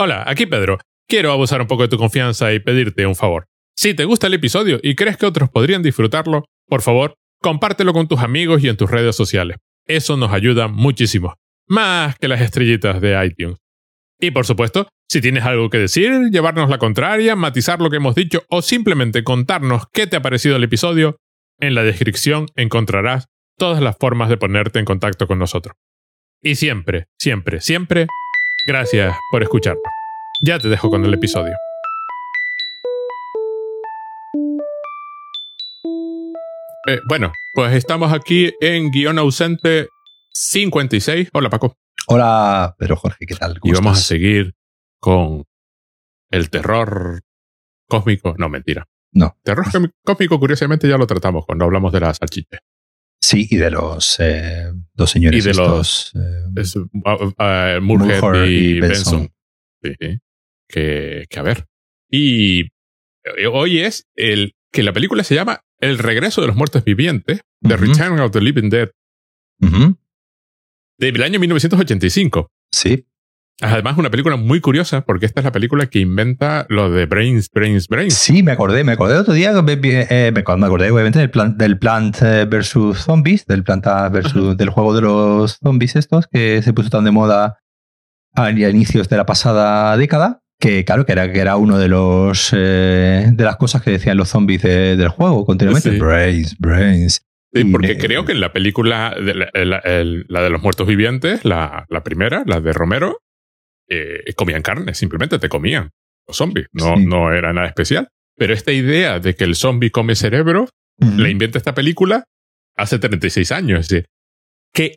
Hola, aquí Pedro. Quiero abusar un poco de tu confianza y pedirte un favor. Si te gusta el episodio y crees que otros podrían disfrutarlo, por favor, compártelo con tus amigos y en tus redes sociales. Eso nos ayuda muchísimo. Más que las estrellitas de iTunes. Y por supuesto, si tienes algo que decir, llevarnos la contraria, matizar lo que hemos dicho o simplemente contarnos qué te ha parecido el episodio, en la descripción encontrarás todas las formas de ponerte en contacto con nosotros. Y siempre, siempre, siempre, gracias por escucharnos. Ya te dejo con el episodio. Eh, bueno, pues estamos aquí en guion ausente 56. Hola Paco. Hola, pero Jorge, ¿qué tal? Y vamos a seguir con el terror cósmico. No, mentira. No. Terror cósmico, curiosamente, ya lo tratamos cuando hablamos de las salchichas. Sí, y de los eh, dos señores. Y de los. Eh, uh, uh, y, Benson. Sí, que, que, a ver. Y eh, hoy es el que la película se llama El regreso de los muertos vivientes, The Return of the Living Dead. Del año 1985. Sí. Además, una película muy curiosa, porque esta es la película que inventa lo de Brains, Brains, Brains. Sí, me acordé, me acordé otro día, eh, me, acordé obviamente del, plan, del Plant eh, versus Zombies, del Planta versus, del juego de los zombies estos, que se puso tan de moda a, inicios de la pasada década, que claro, que era, que era uno de los eh, de las cosas que decían los zombies del juego continuamente. Brains, Brains. Sí, porque creo que en la película, la, de los muertos vivientes, la, la primera, la de Romero, eh, comían carne, simplemente te comían los zombies, no, no era nada especial. Pero esta idea de que el zombie come cerebro, la inventa esta película hace 36 años. Es decir, ¿qué,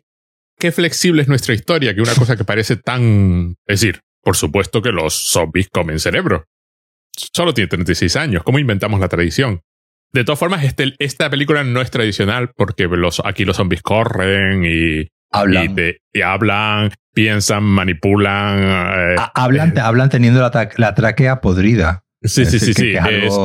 qué flexible es nuestra historia que una cosa que parece tan... Es decir, por supuesto que los zombies comen cerebro. Solo tiene 36 años. ¿Cómo inventamos la tradición? De todas formas, este, esta película no es tradicional porque los, aquí los zombies corren y Hablan. Y, hablan, piensan, manipulan. Eh, hablan, eh. hablan teniendo la, la, tráquea podrida. Sí, sí, sí, sí.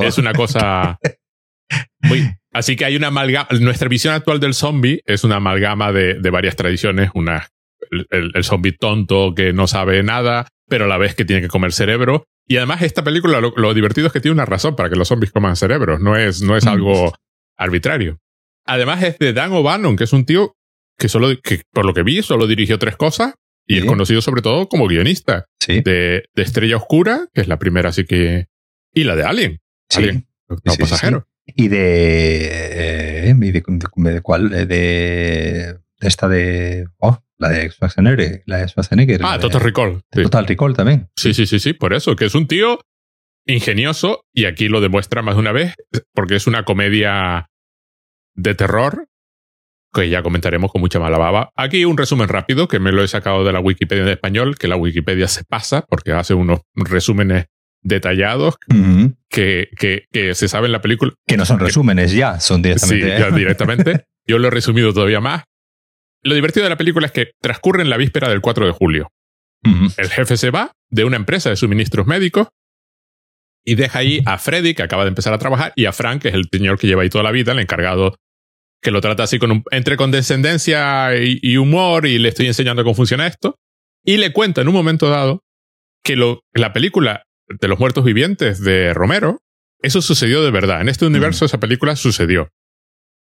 Es, una cosa muy. Así que hay una amalgama. Nuestra visión actual del zombie es una amalgama de, de varias tradiciones. Una, el, el, zombie tonto que no sabe nada, pero a la vez que tiene que comer cerebro. Y además, esta película, lo, divertido es que tiene una razón para que los zombies coman cerebro. No es, no es mm. algo arbitrario. Además, es de Dan O'Bannon, que es un tío que solo, que por lo que vi, solo dirigió tres cosas y es conocido sobre todo como guionista. Sí. De, de, Estrella Oscura, que es la primera, así que. Y la de Alien. Sí. Alien, no pasajero. Y de, eh, de, de, cuál? De, de, esta de. Oh, la de Schwarzenegger. La de Schwarzenegger. Ah, Total Recall. Total Recall también. Sí, sí, sí, sí, por eso, que es un tío ingenioso y aquí lo demuestra más de una vez, porque es una comedia de terror que ya comentaremos con mucha mala baba. Aquí un resumen rápido que me lo he sacado de la Wikipedia en español, que la Wikipedia se pasa porque hace unos resúmenes detallados que, que, que, se sabe en la película. Que no son resúmenes ya, son directamente. Sí, ya directamente. Yo lo he resumido todavía más. Lo divertido de la película es que transcurre en la víspera del 4 de julio. El jefe se va de una empresa de suministros médicos y deja ahí a Freddy, que acaba de empezar a trabajar, y a Frank, que es el señor que lleva ahí toda la vida, el encargado que lo trata así con un, entre condescendencia y, humor y le estoy enseñando cómo funciona esto. Y le cuento en un momento dado que lo, la película de los muertos vivientes de Romero, eso sucedió de verdad. En este universo esa película sucedió.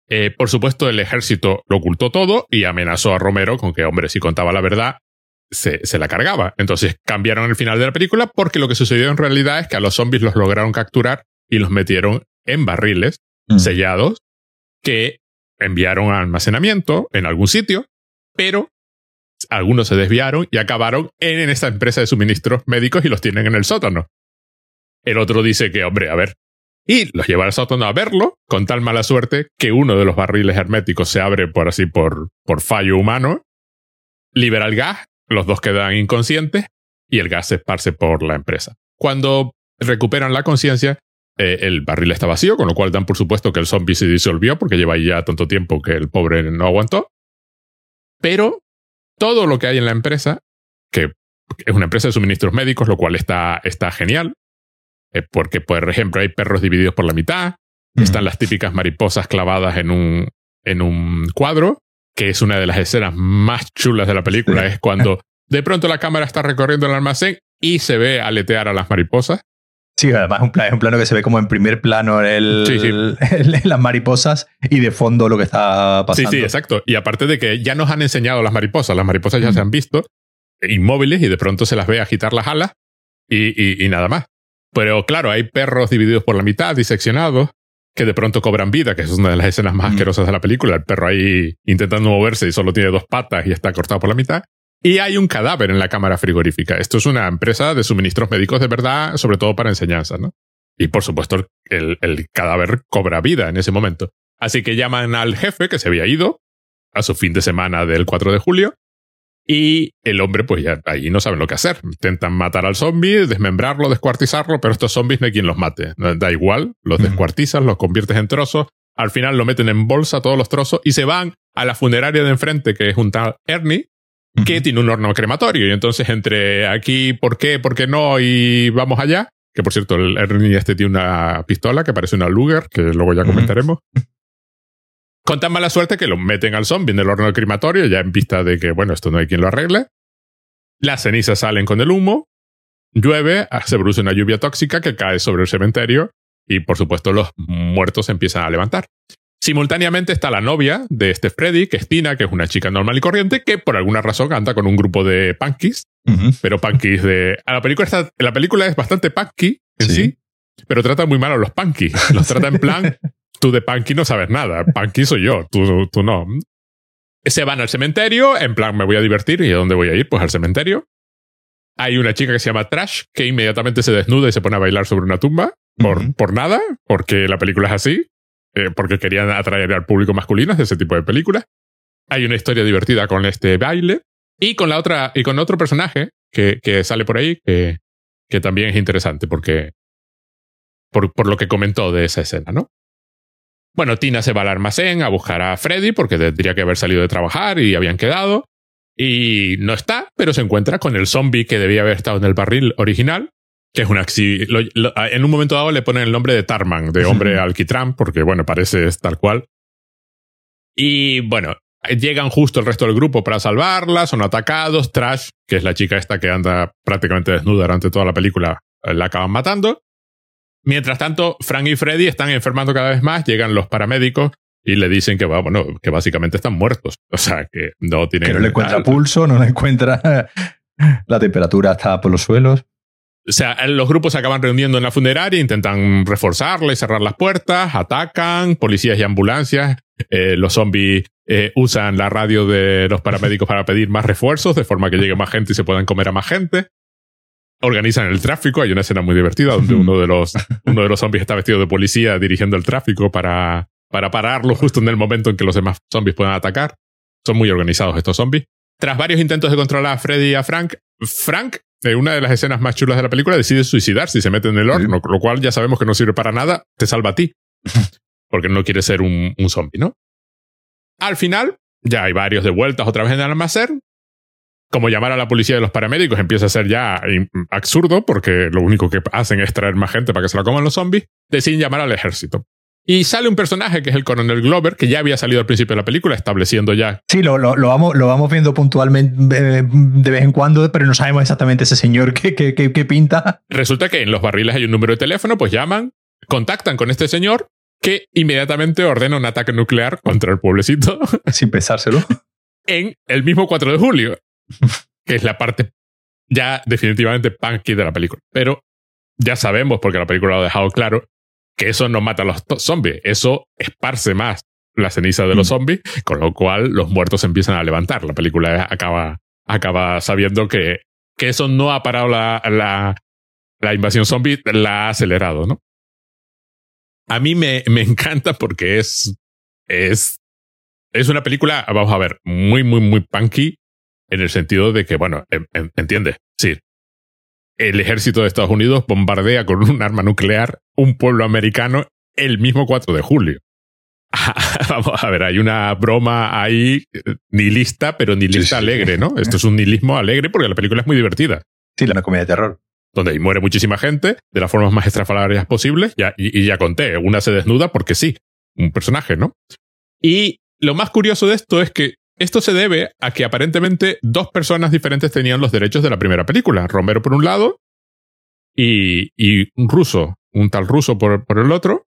Eh, por supuesto, el ejército lo ocultó todo y amenazó a Romero con que, hombre, si contaba la verdad, se, se, la cargaba. Entonces cambiaron el final de la película porque lo que sucedió en realidad es que a los zombies los lograron capturar y los metieron en barriles sellados que enviaron a almacenamiento en algún sitio, pero algunos se desviaron y acabaron en, esta empresa de suministros médicos y los tienen en el sótano. El otro dice que, hombre, a ver. Y los lleva al sótano a verlo, con tal mala suerte que uno de los barriles herméticos se abre por así por, por fallo humano, libera el gas, los dos quedan inconscientes y el gas se esparce por la empresa. Cuando recuperan la conciencia, eh, el barril está vacío, con lo cual dan por supuesto que el zombie se disolvió porque lleva ya tanto tiempo que el pobre no aguantó. Pero todo lo que hay en la empresa, que es una empresa de suministros médicos, lo cual está, está genial, eh, porque por ejemplo hay perros divididos por la mitad, están las típicas mariposas clavadas en un, en un cuadro, que es una de las escenas más chulas de la película, es cuando de pronto la cámara está recorriendo el almacén y se ve aletear a las mariposas. Sí, además es un, plano, un plano que se ve como en primer plano el, las mariposas y de fondo lo que está pasando. Sí, sí, exacto. Y aparte de que ya nos han enseñado las mariposas, las mariposas ya se han visto inmóviles y de pronto se las ve agitar las alas y, y, nada más. Pero claro, hay perros divididos por la mitad, diseccionados, que de pronto cobran vida, que es una de las escenas más asquerosas de la película. El perro ahí intentando moverse y solo tiene dos patas y está cortado por la mitad. Y hay un cadáver en la cámara frigorífica. Esto es una empresa de suministros médicos de verdad, sobre todo para enseñanza, ¿no? Y por supuesto, el, el cadáver cobra vida en ese momento. Así que llaman al jefe que se había ido a su fin de semana del 4 de julio. Y el hombre, pues ya ahí no saben lo que hacer. Intentan matar al zombie, desmembrarlo, descuartizarlo, pero estos zombies no hay quien los mate. Da igual, los descuartizas, los conviertes en trozos. Al final lo meten en bolsa todos los trozos y se van a la funeraria de enfrente, que es un tal Ernie, que tiene un horno crematorio. Y entonces entre aquí, ¿por qué? ¿Por qué no? Y vamos allá. Que por cierto, el Ernie este tiene una pistola que parece una Luger, que luego ya comentaremos. Con tan mala suerte que lo meten al zombie en el horno crematorio, ya en vista de que, bueno, esto no hay quien lo arregle. Las cenizas salen con el humo, llueve, se produce una lluvia tóxica que cae sobre el cementerio y, por supuesto, los muertos empiezan a levantar. Simultáneamente está la novia de este Freddy, que es Tina, que es una chica normal y corriente, que por alguna razón anda con un grupo de punkies, pero punkies de... la película, está, la película es bastante punky en sí. pero trata muy mal a los punkies. Los trata en plan, tú de punky no sabes nada, punky soy yo, tú, tú no. Se van al cementerio, en plan, me voy a divertir, ¿y a dónde voy a ir? Pues al cementerio. Hay una chica que se llama Trash, que inmediatamente se desnuda y se pone a bailar sobre una tumba, por, por nada, porque la película es así. Eh, porque querían atraer al público masculino de ese tipo de películas. Hay una historia divertida con este baile y con la otra y con otro personaje que, sale por ahí que, que también es interesante porque por, por lo que comentó de esa escena, ¿no? Bueno, Tina se va al almacén a buscar a Freddy porque tendría que haber salido de trabajar y habían quedado. Y no está, pero se encuentra con el zombie que debía haber estado en el barril original que es una en un momento dado le ponen el nombre de Tarman, de hombre alquitrán, porque bueno, parece tal cual. Y bueno, llegan justo el resto del grupo para salvarla, son atacados, Trash, que es la chica esta que anda prácticamente desnuda durante toda la película, eh, la acaban matando. Mientras tanto, Frank y Freddy están enfermando cada vez más, llegan los paramédicos y le dicen que, bueno, que básicamente están muertos. O sea, que no tienen... Que no le encuentra pulso, no le encuentra... La temperatura está por los suelos. O sea, los grupos se acaban reuniendo en la funeraria, intentan reforzarla y cerrar las puertas, atacan, policías y ambulancias. Eh, los zombies eh, usan la radio de los paramédicos para pedir más refuerzos, de forma que llegue más gente y se puedan comer a más gente. Organizan el tráfico. Hay una escena muy divertida donde uno de los, uno de los zombies está vestido de policía dirigiendo el tráfico para, para pararlo justo en el momento en que los demás zombies puedan atacar. Son muy organizados estos zombies. Tras varios intentos de controlar a Freddy y a Frank, Frank una de las escenas más chulas de la película, decide suicidarse y se mete en el horno, lo cual ya sabemos que no sirve para nada, te salva a ti. Porque no quiere ser un, un zombie, ¿no? Al final, ya hay varios de vueltas otra vez en el almacén. Como llamar a la policía de los paramédicos empieza a ser ya absurdo, porque lo único que hacen es traer más gente para que se la coman los zombies. Deciden llamar al ejército. Y sale un personaje que es el coronel Glover, que ya había salido al principio de la película, estableciendo ya. Sí, lo, lo, vamos, lo vamos viendo puntualmente eh, de vez en cuando, pero no sabemos exactamente ese señor qué, qué, qué, pinta. Resulta que en los barriles hay un número de teléfono, pues llaman, contactan con este señor, que inmediatamente ordena un ataque nuclear contra el pueblecito. Sin pensárselo. En el mismo 4 de julio, que es la parte ya definitivamente punky de la película. Pero ya sabemos, porque la película lo ha dejado claro, que eso no mata a los zombies, eso esparce más la ceniza de los mm. zombies, con lo cual los muertos empiezan a levantar. La película acaba, acaba sabiendo que, que eso no ha parado la, la, la invasión zombie, la ha acelerado, ¿no? A mí me, me encanta porque es, es, es una película, vamos a ver, muy, muy, muy punky en el sentido de que, bueno, entiende, sí, el ejército de Estados Unidos bombardea con un arma nuclear un pueblo americano el mismo 4 de julio. Vamos a ver, hay una broma ahí nihilista, pero nihilista alegre, ¿no? Esto es un nihilismo alegre porque la película es muy divertida. Sí, la comedia de terror. Donde ahí muere muchísima gente de las formas más estrafalarias posibles. Ya, y, y ya conté, una se desnuda porque sí, un personaje, ¿no? Y lo más curioso de esto es que esto se debe a que aparentemente dos personas diferentes tenían los derechos de la primera película. Romero por un lado y, y un ruso, un tal ruso por, por el otro,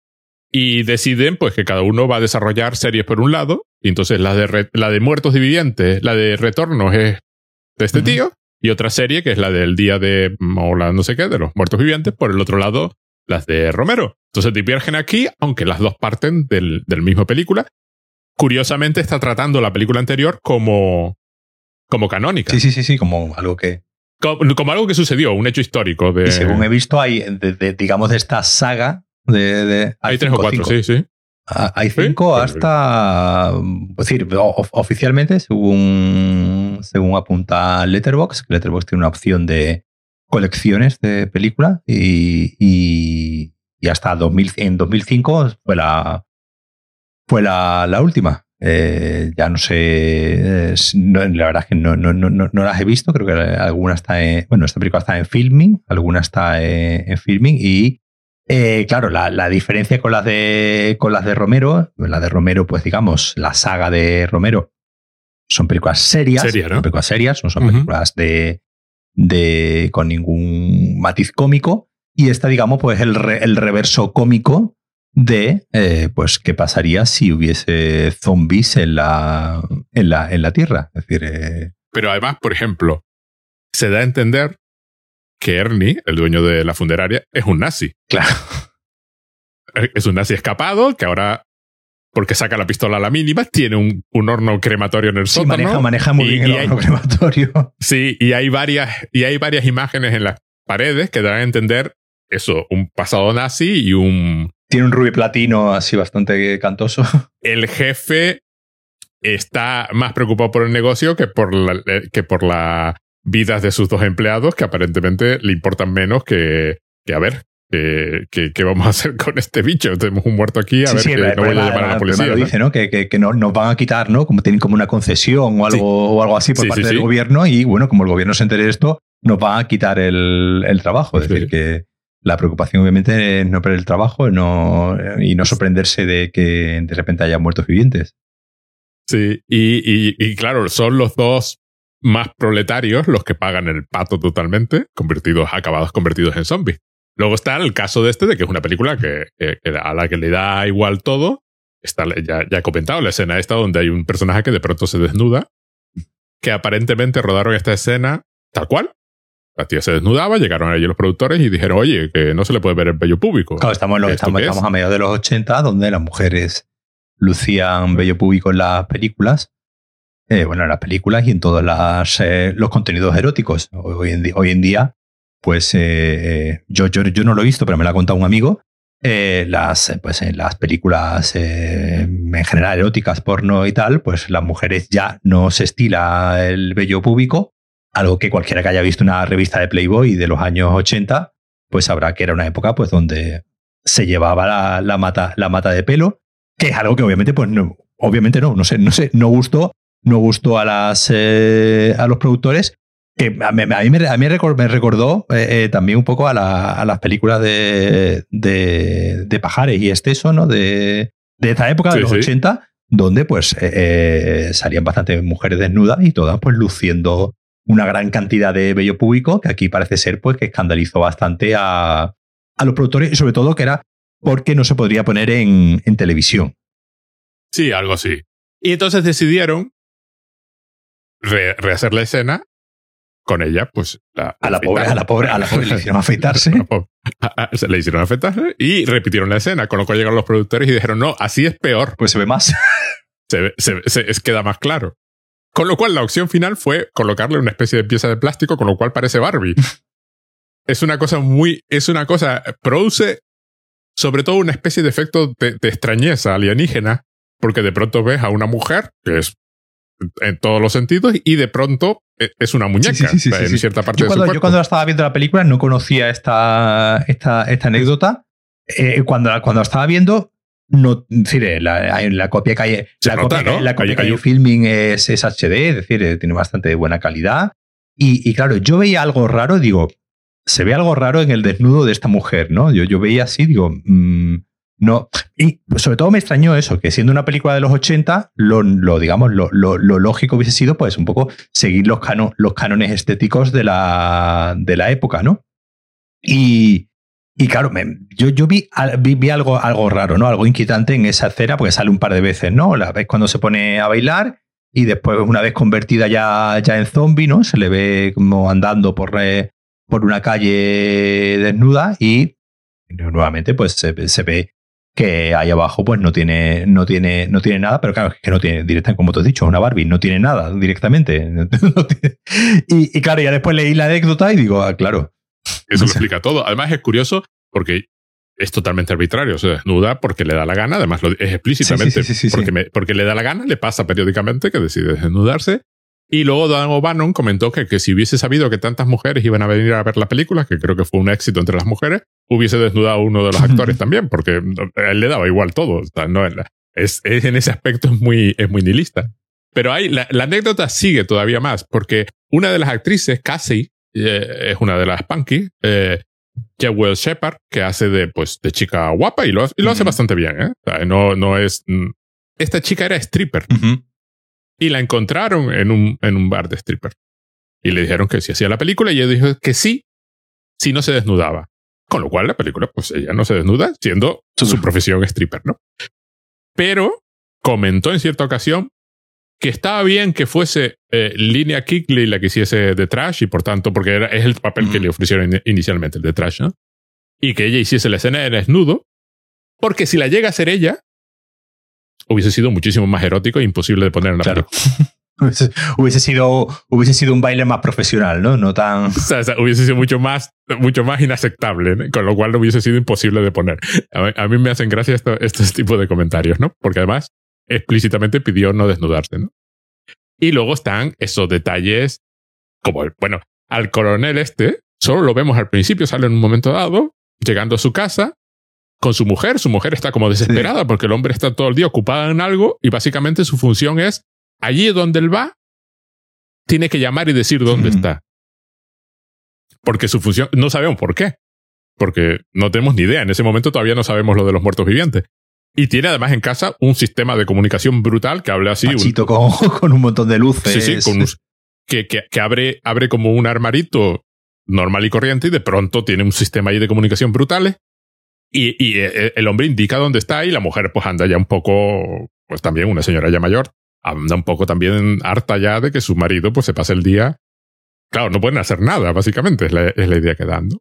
y deciden pues que cada uno va a desarrollar series por un lado, y entonces la de, la de muertos dividientes, la de retornos es de este tío, y otra serie que es la del día de, o la no sé qué, de los muertos vivientes, por el otro lado, las de Romero. Entonces divergen aquí, aunque las dos parten del, del mismo película. Curiosamente está tratando la película anterior como, como canónica. Sí, sí, sí, sí, como algo que... Como, algo que sucedió, un hecho histórico. De... Y según he visto, hay, de, digamos, de esta saga de... de hay, tres o cuatro, sí, sí. Hay cinco hasta, es decir, oficialmente, según, según apunta Letterboxd, Letterboxd tiene una opción de colecciones de películas y, y, hasta 2000, en 2005 fue la, fue la, la última. Eh, ya no sé, la verdad es que no, no, no, no, las he visto, creo que alguna está en, bueno, esta película está en filming, alguna está en, en filming y eh, claro, la, la, diferencia con las de con las de Romero, la de Romero, pues digamos, la saga de Romero son películas serias, son películas serias, no son películas de, de con ningún matiz cómico. Y esta, digamos, pues el, el reverso cómico de eh, pues qué pasaría si hubiese zombies en la, en la, en la Tierra. Es decir, eh, pero además, por ejemplo, se da a entender que Ernie, el dueño de la funeraria, es un nazi. Claro. Es un nazi escapado que ahora, porque saca la pistola a la mínima, tiene un, un horno crematorio en el sí, Maneja, maneja muy bien el horno crematorio. Sí, y hay, varias, y hay varias imágenes en las paredes que dan a entender eso, un pasado nazi y un... Tiene un rubí platino así bastante cantoso. El jefe está más preocupado por el negocio que por la, que por la vidas de sus dos empleados que aparentemente le importan menos que, que a ver, ¿Qué, qué, vamos a hacer con este bicho? Tenemos un muerto aquí, a ver, que no voy a llamar a la policía. Lo dice, ¿no? Que, que, que nos van a quitar, ¿no? Como tienen como una concesión o algo, o algo así por parte del gobierno y, bueno, como el gobierno se entere de esto, nos van a quitar el, el trabajo. Es decir, que la preocupación obviamente es no perder el trabajo no, y no sorprenderse de que de repente haya muertos vivientes. Sí, y, y, claro, son los dos más proletarios los que pagan el pato totalmente, convertidos, acabados convertidos en zombies. Luego está el caso de este, de que es una película que, a la que le da igual todo. Está, ya, ya he comentado la escena esta donde hay un personaje que de pronto se desnuda, que aparentemente rodaron esta escena tal cual. La tía se desnudaba, llegaron allí los productores y dijeron, oye, que no se le puede ver el vello público. Claro, estamos, estamos, estamos a mediados de los 80, donde las mujeres lucían vello público en las películas eh, bueno, en las películas y en todos eh, los contenidos eróticos. Hoy en, hoy en día, pues eh, yo, yo, yo, no lo he visto, pero me lo ha contado un amigo. las, pues en las películas en general eróticas, porno y tal, pues las mujeres ya no se estila el vello público, algo que cualquiera que haya visto una revista de Playboy de los años 80, pues sabrá que era una época pues donde se llevaba la, la mata, la mata de pelo, que es algo que obviamente pues no, obviamente no, no sé, no sé, no gustó no gustó a, las, eh, a los productores, que a mí, a mí, me, a mí me, recordó eh, eh, también un poco a, la, a las películas de, de, de, Pajares y Esteso, ¿no? De, de esa época, de los 80, donde pues salían bastante mujeres desnudas y todas pues luciendo una gran cantidad de vello público, que aquí parece ser pues que escandalizó bastante a, a los productores y sobre todo que era porque no se podría poner en, en televisión. Sí, algo así. Y entonces decidieron rehacer la escena con ella, pues a la pobre, a la pobre, a la pobre le hicieron afeitarse. se le hicieron afeitarse y repitieron la escena, con lo cual llegaron los productores y dijeron, no, así es peor. Pues se ve más. se, se, se, queda más claro. Con lo cual la opción final fue colocarle una especie de pieza de plástico, con lo cual parece Barbie. es una cosa muy, es una cosa, produce sobre todo una especie de efecto de extrañeza alienígena, porque de pronto ves a una mujer que es en todos los sentidos y de pronto eh, es una muñeca en cierta parte yo cuando, de Yo cuando estaba viendo la película no conocía esta, esta, esta anécdota. Eh, cuando, cuando la estaba viendo, no, decir, eh, la, la copia que hay, la copia, la copia que hay filming es, es, HD, es decir, tiene bastante buena calidad. Y, y, claro, yo veía algo raro, digo, se ve algo raro en el desnudo de esta mujer, ¿no? Yo, yo veía así, digo, mmm, no, y sobre todo me extrañó eso, que siendo una película de los 80, lo, lo digamos, lo, lo, lógico hubiese sido, pues, un poco seguir los, cano, los cánones estéticos de la, de la época, ¿no? Y, y claro, yo, yo vi, vi, algo, algo raro, ¿no? Algo inquietante en esa escena, porque sale un par de veces, ¿no? La vez cuando se pone a bailar y después, una vez convertida ya, ya en zombie, ¿no? Se le ve como andando por, por una calle desnuda y nuevamente pues se, ve que ahí abajo pues no tiene, no tiene, no tiene nada, pero claro, es que no tiene directamente, como te has dicho, una Barbie, no tiene nada directamente. y, y, claro, ya después leí la anécdota y digo, ah, claro, eso lo explica todo. Además es curioso porque es totalmente arbitrario. Se desnuda porque le da la gana. Además lo, es explícitamente porque, porque, le da la gana. Le pasa periódicamente que decide desnudarse. Y luego Dan O'Bannon comentó que, que, si hubiese sabido que tantas mujeres iban a venir a ver la película, que creo que fue un éxito entre las mujeres, hubiese desnudado a uno de los actores también, porque a él le daba igual todo. no, es, es, en ese aspecto es muy, es muy nihilista. Pero hay, la, la, anécdota sigue todavía más, porque una de las actrices, Cassie, eh, es una de las punky. Eh, Jewel Shepard, que hace de, pues, de chica guapa y lo, y lo hace bastante bien, ¿eh? no, no es. Mm, esta chica era stripper. Y la encontraron en un, en un bar de stripper. Y le dijeron que si hacía la película y ella dijo que sí, si no se desnudaba. Con lo cual la película, pues ella no se desnuda, siendo su profesión stripper, ¿no? Pero comentó en cierta ocasión que estaba bien que fuese eh, Línea Kickley la que hiciese de Trash y por tanto, porque era, es el papel que le ofrecieron inicialmente, el de Trash, ¿no? Y que ella hiciese la escena de desnudo, porque si la llega a ser ella, hubiese sido muchísimo más erótico e imposible de poner en la claro. hubiese, sido, hubiese sido un baile más profesional, ¿no? No tan. O sea, hubiese sido mucho más, mucho más inaceptable, con lo cual no hubiese sido imposible de poner. A, mí me hacen gracia estos tipos de comentarios, ¿no? Porque además explícitamente pidió no desnudarse, ¿no? Y luego están esos detalles, como, el, bueno, al coronel este, solo lo vemos al principio, sale en un momento dado, llegando a su casa, con su mujer, su mujer está como desesperada porque el hombre está todo el día ocupado en algo y básicamente su función es, allí donde él va, tiene que llamar y decir dónde está. Porque su función, no sabemos por qué, porque no tenemos ni idea, en ese momento todavía no sabemos lo de los muertos vivientes. Y tiene además en casa un sistema de comunicación brutal que habla así. Un, con, con, un montón de luces. Sí, sí, con que, que, que, abre, abre como un armarito normal y corriente y de pronto tiene un sistema ahí de comunicación brutales. Y, y eh, el hombre indica dónde está y la mujer pues anda ya un poco, pues también una señora ya mayor, anda un poco también harta ya de que su marido pues se pase el día. Claro, no pueden hacer nada, básicamente, es la, es la idea que dan. ¿no?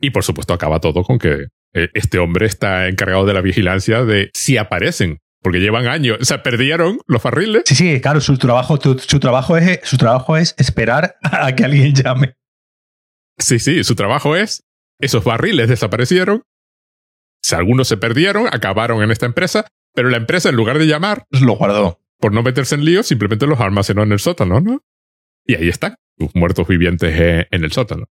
Y por supuesto acaba todo con que eh, este hombre está encargado de la vigilancia de si aparecen. Porque llevan años, o sea, perdieron los barriles. Sí, sí, claro, su trabajo, su, trabajo es, su trabajo es esperar a que alguien llame. Sí, sí, su trabajo es, esos barriles desaparecieron, si algunos se perdieron, acabaron en esta empresa, pero la empresa en lugar de llamar, lo guardó. Por no meterse en líos, simplemente los almacenó en el sótano, ¿no? Y ahí están, sus muertos vivientes eh, en el sótano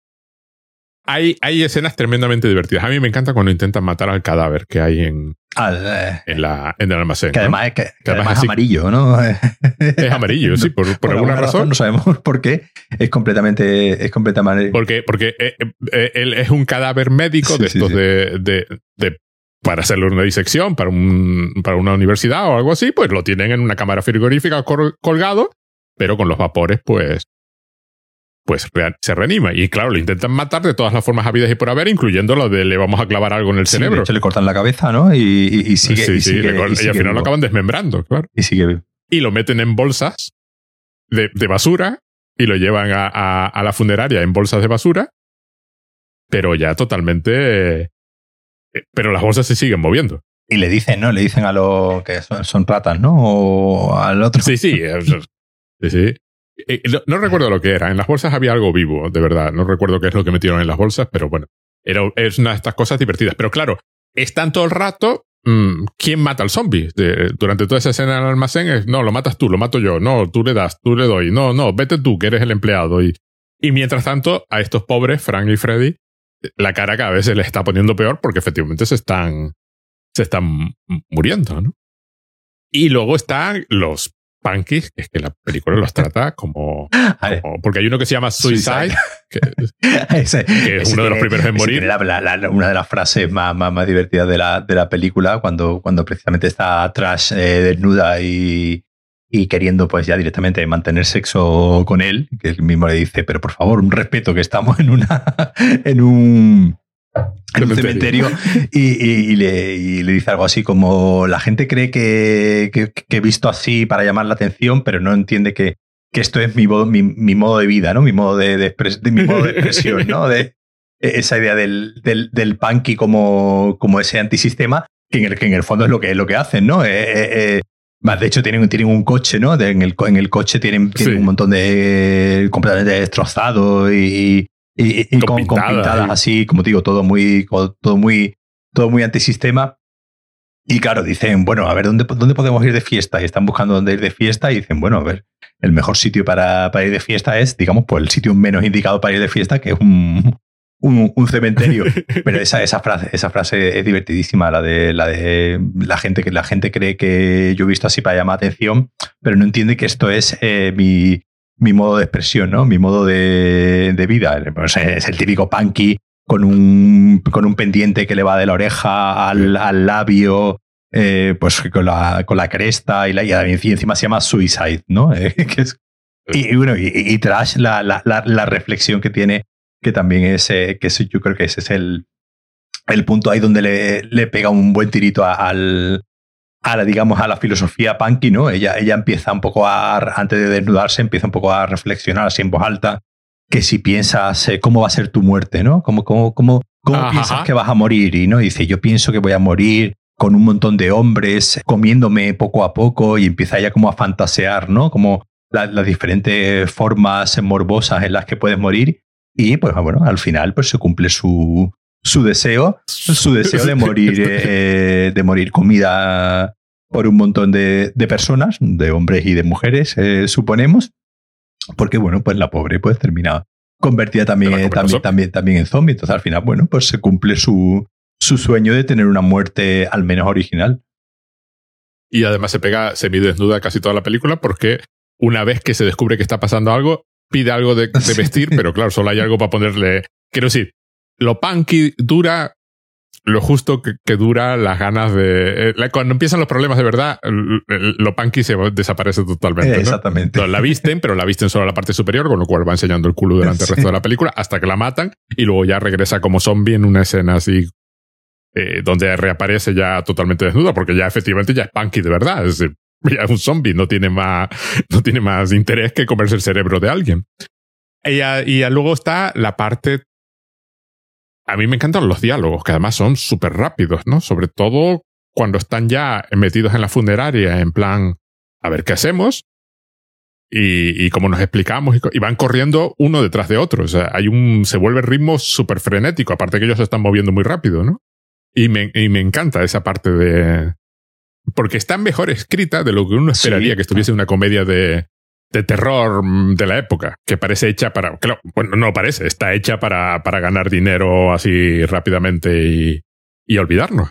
hay, hay escenas tremendamente divertidas. A mí me encanta cuando intentan matar al cadáver que hay en, eh, en, la, en el almacén. Que además, es, que, además es amarillo, ¿no? Es amarillo, sí, por, por, alguna, razón. No sabemos por qué. Es completamente, es completamente. Porque, porque eh, eh, él es un cadáver médico de estos De, de, de, para hacerle una disección para, un, para una universidad o algo así, pues lo tienen en una cámara frigorífica colgado, pero con los vapores, pues pues se reanima. Y claro, lo intentan matar de todas las formas habidas y por haber, incluyendo lo de le vamos a clavar algo en el cerebro. Se le cortan la cabeza, ¿no? Y, sigue. y, sigue, y, al final lo acaban desmembrando, claro. Y sigue Y lo meten en bolsas de, de basura y lo llevan a, a, la funeraria en bolsas de basura, pero ya totalmente. Eh, pero las bolsas se siguen moviendo. Y le dicen, ¿no? Le dicen a los que son, son ratas, ¿no? O al otro. Sí, sí. sí, sí. Eh, no, recuerdo lo que era. En las bolsas había algo vivo, de verdad. No recuerdo qué es lo que metieron en las bolsas, pero bueno. Era, es una de estas cosas divertidas. Pero claro, están todo el rato. Mm, ¿Quién mata al zombie? durante toda esa escena en el almacén es, no, lo matas tú, lo mato yo. No, tú le das, tú le doy. No, no, vete tú, que eres el empleado. Y, y mientras tanto, a estos pobres, Frank y Freddy, la cara cada vez se les está poniendo peor porque efectivamente se están, se están muriendo, ¿no? Y luego están los punkies, que es que la película los trata como, porque hay uno que se llama Suicide, que, es uno de los primeros en morir. una de las frases más, más, divertidas de la, de la película, cuando, cuando precisamente está Trash eh, desnuda y, y queriendo pues ya directamente mantener sexo con él, que él mismo le dice, pero por favor, un respeto, que estamos en una en un, cementerio y, le, dice algo así como la gente cree que, he visto así para llamar la atención, pero no entiende que, esto es mi, mi, modo de vida, ¿no? Mi modo de, mi modo de expresión, ¿no? De esa idea del, del, punky como, como ese antisistema, que en, el, que en el fondo es lo que, lo que hacen, ¿no? Eh, eh, eh, más, de hecho, tienen, tienen un coche, ¿no? en, el, en el coche tienen, un montón de completamente destrozado y, y, con, pintadas así, como digo, todo muy, todo muy, todo muy antisistema. Y claro, dicen, bueno, a ver, ¿dónde, ¿dónde podemos ir de fiesta? Y están buscando dónde ir de fiesta y dicen, bueno, a ver, el mejor sitio para, para ir de fiesta es, digamos, pues el sitio menos indicado para ir de fiesta, que es un, un, cementerio. Pero esa, esa, frase, esa frase es divertidísima, la de la de la gente que la gente cree que yo he visto así para llamar atención, pero no entiende que esto es eh, mi, mi, modo de expresión, ¿no? Mi modo de, de vida. es el típico punky con un, con un pendiente que le va de la oreja al, al labio. Eh, pues con la, con la cresta y, la, y encima se llama Suicide, ¿no? y, bueno, y, y Trash, la, la, la, reflexión que tiene que también es, eh, que yo creo que ese es el, el punto ahí donde le, le pega un buen tirito a, al, a la, digamos, a la filosofía punky, ¿no? Ella, ella empieza un poco a, antes de desnudarse, empieza un poco a reflexionar así en voz alta, que si piensas eh, cómo va a ser tu muerte, ¿no? ¿Cómo, cómo, cómo, cómo piensas que vas a morir? Y no dice, yo pienso que voy a morir con un montón de hombres, comiéndome poco a poco, y empieza ya como a fantasear, ¿no? Como las diferentes formas morbosas en las que puedes morir. Y pues bueno, al final pues se cumple su, su deseo, su deseo de morir, eh, de morir comida por un montón de, de personas, de hombres y de mujeres, eh, suponemos. Porque bueno, pues la pobre pues termina convertida también, también, también, también en zombie. Entonces al final, bueno, pues se cumple su, su sueño de tener una muerte al menos original. Y además se pega semidesnuda casi toda la película porque una vez que se descubre que está pasando algo, pide algo de, vestir, pero claro, solo hay algo para ponerle. Quiero decir, lo punky dura lo justo que, dura las ganas de. Eh, cuando empiezan los problemas de verdad, lo punky se desaparece totalmente. Exactamente. la visten, pero la visten solo a la parte superior, con lo cual va enseñando el culo durante el resto de la película hasta que la matan y luego ya regresa como zombie en una escena así. Eh, donde reaparece ya totalmente desnuda, porque ya efectivamente ya es punky de verdad. Es decir, es un zombie, no tiene más, no tiene más interés que comerse el cerebro de alguien. Y, y luego está la parte. A mí me encantan los diálogos, que además son súper rápidos, ¿no? Sobre todo cuando están ya metidos en la funeraria, en plan, a ver qué hacemos y, y cómo nos explicamos, y, van corriendo uno detrás de otro. O sea, hay un, se vuelve el ritmo súper frenético, aparte que ellos se están moviendo muy rápido, ¿no? Y me, y me encanta esa parte de, porque está mejor escrita de lo que uno esperaría que estuviese una comedia de, de terror de la época, que parece hecha para, claro, bueno, no parece, está hecha para, para ganar dinero así rápidamente y, y olvidarnos.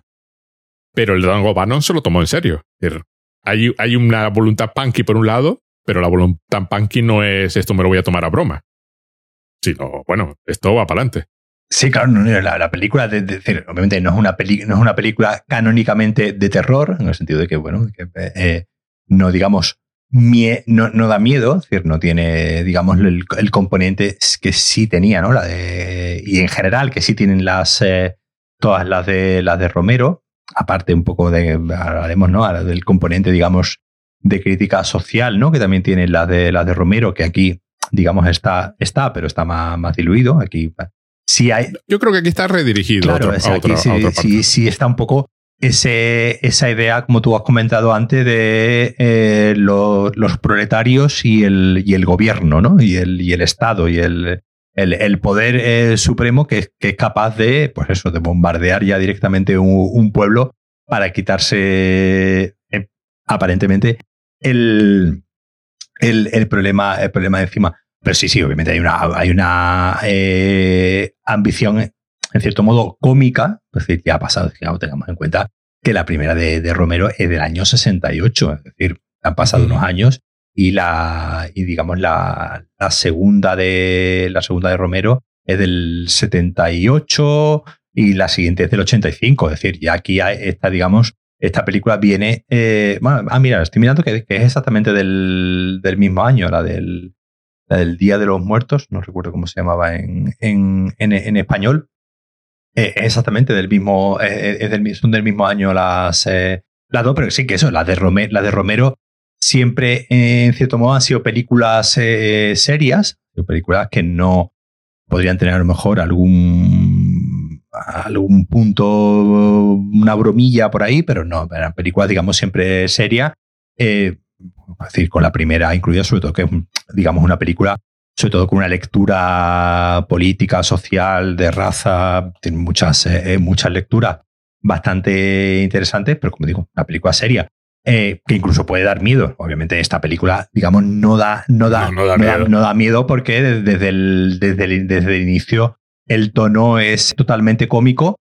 Pero el Dango se lo tomó en serio. Hay, hay una voluntad punky por un lado, pero la voluntad punky no es esto me lo voy a tomar a broma. Sino, bueno, esto va para adelante. Sí, claro, la, película, de, obviamente no es, una no es una película canónicamente de terror, en el sentido de que, bueno, eh, no digamos, no, da miedo, es decir, no tiene, digamos, el, componente que sí tenía, ¿no? La de, y en general, que sí tienen las, eh, todas las de, las de Romero, aparte un poco de, hablaremos, ¿no? Del componente, digamos, de crítica social, ¿no? Que también tienen las de, las de Romero, que aquí, digamos, está, está pero está más, más diluido. Aquí hay, Yo creo que aquí está redirigido claro, a, otra, sí, sí, está un poco ese, esa idea, como tú has comentado antes, de eh, los proletarios y el, y el gobierno, ¿no? Y el, y el Estado y el, el, poder eh, supremo que, es capaz de, pues eso, de bombardear ya directamente un, pueblo para quitarse eh, aparentemente el, el, el, problema, el problema encima. Pero sí, sí, obviamente hay una, hay una ambición, en cierto modo, cómica. Es decir, ya ha pasado, digamos, tengamos en cuenta que la primera de, Romero es del año 68. Es decir, han pasado unos años y la, y digamos, la, la, segunda de, la segunda de Romero es del 78 y la siguiente es del 85. Es decir, ya aquí está, digamos, esta película viene. Eh, bueno, ah, mira, estoy mirando que, es exactamente del, del, mismo año, la del, del, Día de los Muertos, no recuerdo cómo se llamaba en, en, en, español. Eh, exactamente del mismo, eh, es del, son del mismo año las, las dos, pero sí que eso, la de, Romero, la de Romero siempre, en cierto modo, han sido películas serias, películas que no podrían tener a lo mejor algún algún punto, una bromilla por ahí, pero no, eran películas, digamos, siempre seria. Eh, es decir, con la primera incluida, sobre todo que es, digamos, una película, sobre todo con una lectura política, social, de raza, tiene muchas, eh, muchas lecturas bastante interesantes, pero como digo, una película seria. Eh, que incluso puede dar miedo. Obviamente esta película, digamos, no da, no da, no, da, miedo. no da, miedo. porque desde el, desde el, desde el inicio el tono es totalmente cómico,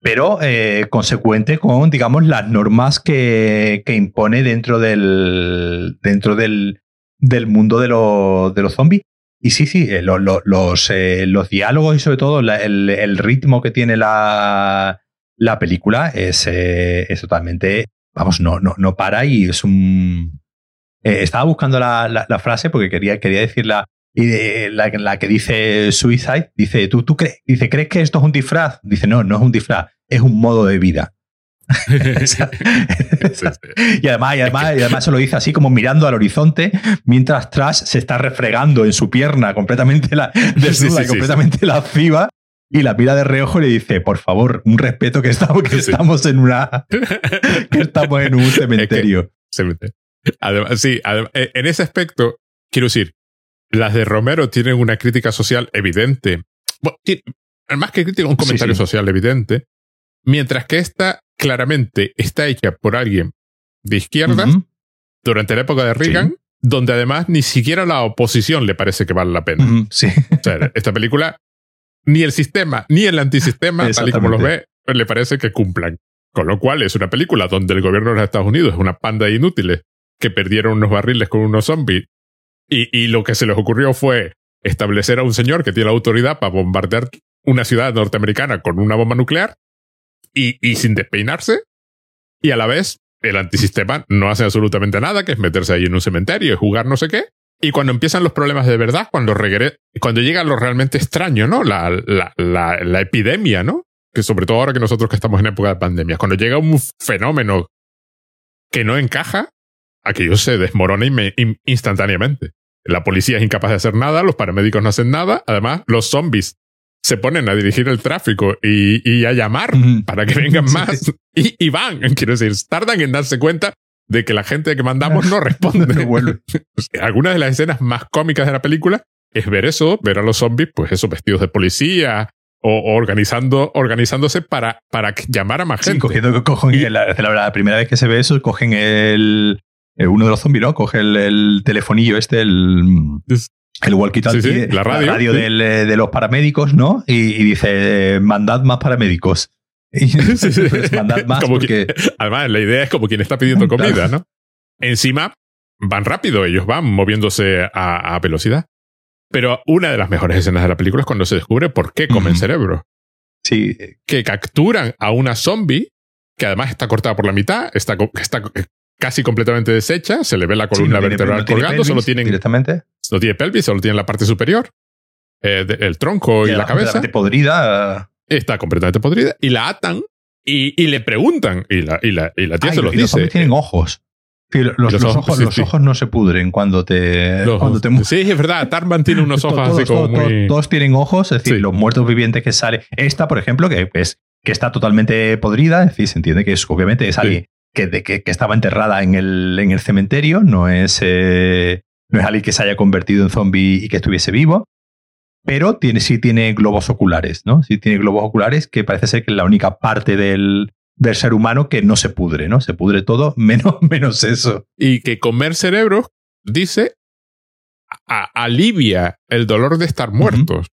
pero eh, consecuente con, digamos, las normas que, que impone dentro del, dentro del, del mundo de, de los zombies. Y sí, sí, eh, los, eh, los, diálogos y sobre todo el, el, ritmo que tiene la, la película es, es totalmente, vamos, no, no, no para y es un... estaba buscando la, la, frase porque quería, quería decirla y la, la, que dice Suicide, dice, ¿tú, tú crees, dice, ¿crees que esto es un disfraz? Dice, no, no es un disfraz, es un modo de vida. y, además, y, además, y además se lo dice así como mirando al horizonte mientras Trash se está refregando en su pierna completamente la, desnuda y completamente lasciva y la mira de reojo y le dice, por favor, un respeto que estamos, que estamos en una que estamos en un cementerio. además, sí, eh, en ese aspecto, quiero decir, las de Romero tienen una crítica social evidente. más que crítica, un comentario social evidente. Mientras que esta claramente está hecha por alguien de izquierda durante la época de Reagan, donde además ni siquiera la oposición le parece que vale la pena. esta película, ni el sistema ni el antisistema, tal y como lo ve, le parece que cumplan. Con lo cual es una película donde el gobierno de los Estados Unidos es una panda de inútiles que perdieron unos barriles con unos zombies. Y, lo que se les ocurrió fue establecer a un señor que tiene la autoridad para bombardear una ciudad norteamericana con una bomba nuclear y, sin despeinarse. Y a la vez, el antisistema no hace absolutamente nada, que es meterse ahí en un cementerio y jugar no sé qué. Y cuando empiezan los problemas de verdad, cuando, cuando llega lo realmente extraño, ¿no? La, la, la, la, epidemia, ¿no? Que sobre todo ahora que nosotros que estamos en época de pandemia, cuando llega un fenómeno que no encaja, aquello se desmorona instantáneamente. La policía es incapaz de hacer nada, los paramédicos no hacen nada, además los zombies se ponen a dirigir el tráfico y, a llamar para que vengan más y, van, quiero decir, tardan en darse cuenta de que la gente que mandamos no responde. Algunas de las escenas más cómicas de la película es ver eso, ver a los zombies, pues esos vestidos de policía, o, organizando, organizándose para, para llamar a más gente. cogiendo, cogen, la, la, primera vez que se ve eso, cogen el, eh, uno de los zombies, ¿no? Coge el, telefonillo este, el, el walkie-talkie, la radio, eh, de los paramédicos, ¿no? Y, dice, mandad más paramédicos. Pues, mandad más porque... además, la idea es como quien está pidiendo comida, ¿no? Encima, van rápido, ellos van moviéndose a, velocidad. Pero una de las mejores escenas de la película es cuando se descubre por qué comen cerebro. Sí. Que capturan a una zombie que además está cortada por la mitad, está, está casi completamente deshecha, se le ve la columna vertebral colgando, solo tienen directamente. No tiene pelvis, solo tiene la parte superior, eh, el tronco y, la, cabeza. podrida. Está completamente podrida y la atan y, y le preguntan y la, y la, y la tía se los dice. Los tienen ojos. los, ojos, los ojos no se pudren cuando te, cuando te Sí, es verdad. Tarman tiene unos ojos así como muy... todos, tienen ojos, es decir, los muertos vivientes que sale. Esta, por ejemplo, que, es, que está totalmente podrida, es decir, se entiende que es, obviamente es alguien que, que, estaba enterrada en el, en el cementerio, no es, eh, no es alguien que se haya convertido en zombie y que estuviese vivo, pero tiene, sí tiene globos oculares, ¿no? Sí tiene globos oculares que parece ser que es la única parte del, del ser humano que no se pudre, ¿no? Se pudre todo menos, menos eso. Y que comer cerebros, dice, alivia el dolor de estar muertos.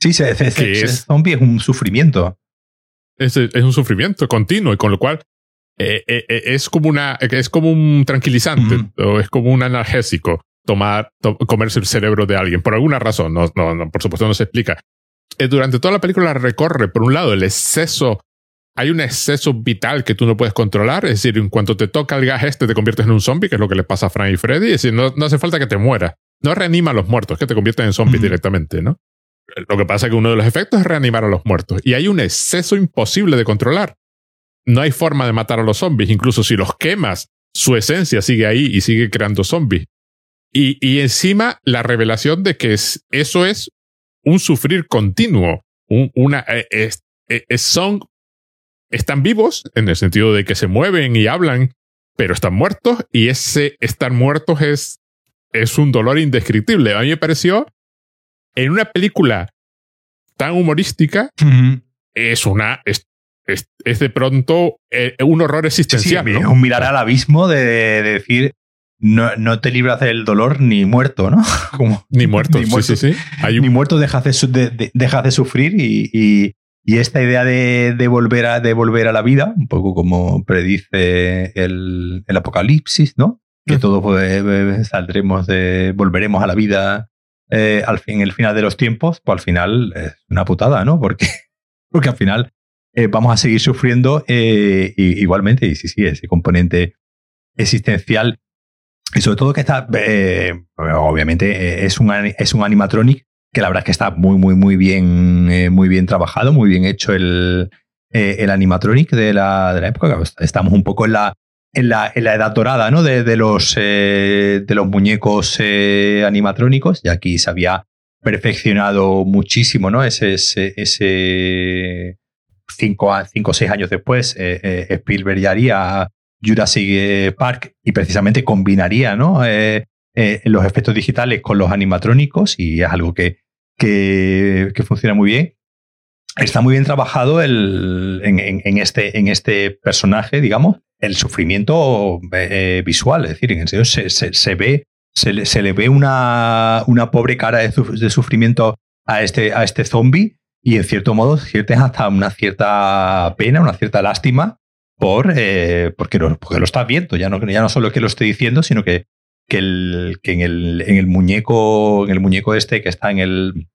Sí, se, es, zombie es un sufrimiento. Es, es, un sufrimiento continuo y con lo cual eh, eh, eh, es como una, es como un tranquilizante o es como un analgésico tomar, comerse el cerebro de alguien por alguna razón. No, no, por supuesto no se explica. durante toda la película recorre, por un lado, el exceso hay un exceso vital que tú no puedes controlar. Es decir, en cuanto te toca el gas este, te conviertes en un zombie, que es lo que le pasa a Frank y Freddy. Es decir, no, hace falta que te mueras. No reanima a los muertos, que te convierten en zombies directamente, ¿no? Lo que pasa es que uno de los efectos es reanimar a los muertos. Y hay un exceso imposible de controlar. No hay forma de matar a los zombies. Incluso si los quemas, su esencia sigue ahí y sigue creando zombies. Y, y encima la revelación de que eso es un sufrir continuo. una, eh, es, son están vivos en el sentido de que se mueven y hablan, pero están muertos y ese estar muertos es, es un dolor indescriptible. A mí me pareció en una película tan humorística, es una, es, es, de pronto eh, un horror existencial. Sí, Un mirar al abismo de, decir, no, no, te libras del dolor ni muerto, ¿no? Como, ni muerto, ni muerto, sí, sí, sí. Ni muerto dejas de, de, de, sufrir y, y esta idea de, volver a, de volver a la vida, un poco como predice el, apocalipsis, ¿no? Que todos pues, saldremos de, volveremos a la vida eh, al fin, el final de los tiempos, pues al final es una putada, ¿no? Porque, porque al final eh, vamos a seguir sufriendo eh, igualmente, y sí, sí, ese componente existencial. Y sobre todo que está, obviamente, es un, es un animatronic que la verdad es que está muy, muy, muy bien, eh, muy bien trabajado, muy bien hecho el, eh, el animatronic de la, de la época. Estamos un poco en la, en la, en la edad dorada ¿no? de, los, eh, de los muñecos animatrónicos, y aquí se había perfeccionado muchísimo, ¿no? Ese cinco, cinco o seis años después, Spielberg ya haría Jurassic Park y precisamente combinaría ¿no? los efectos digitales con los animatrónicos y es algo que, que, funciona muy bien. Está muy bien trabajado el, en, este, en este personaje, digamos, el sufrimiento eh, visual. Es decir, en serio se, se, ve, se le, ve una, una pobre cara de, sufrimiento a este, a este zombie y en cierto modo sientes hasta una cierta pena, una cierta lástima por, eh, porque, lo, porque lo estás viendo. Ya no, ya no solo que lo estoy diciendo, sino que que, el, que en, el, en el muñeco, en el muñeco este que está en el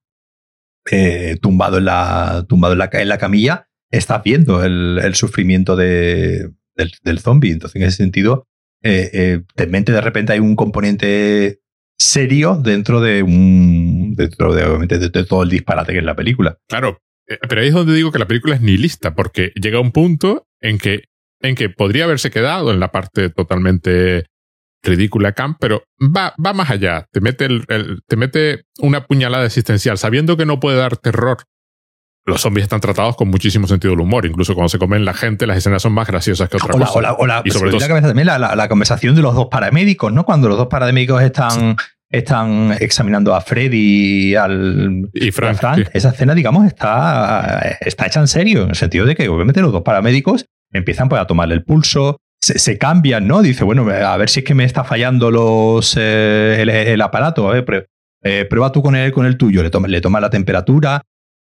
eh, tumbado en la tumbado en la, en la camilla, estás viendo el, el sufrimiento de, del, del, zombie. Entonces, en ese sentido, eh, eh, te mente de repente hay un componente serio dentro de un dentro de obviamente de, todo el disparate que es la película. Claro, eh, pero ahí es donde digo que la película es nihilista, porque llega un punto en que en que podría haberse quedado en la parte totalmente ridícula Camp, pero va, va más allá. Te mete, el, te mete una puñalada existencial, sabiendo que no puede dar terror. Los zombies están tratados con muchísimo sentido del humor. Incluso cuando se comen la gente, las escenas son más graciosas que otra cosa. O la, y sobre todo también la, la, conversación de los dos paramédicos, ¿no? Cuando los dos paramédicos están, están examinando a Freddy y al y Frank. Esa escena, digamos, está, está hecha en serio, en el sentido de que obviamente los dos paramédicos empiezan pues, a tomarle el pulso, se, cambian, ¿no? Dice, bueno, a ver si es que me está fallando los, eh, el, aparato, a ver, eh, prueba tú con el, con el tuyo, le toma, le toma la temperatura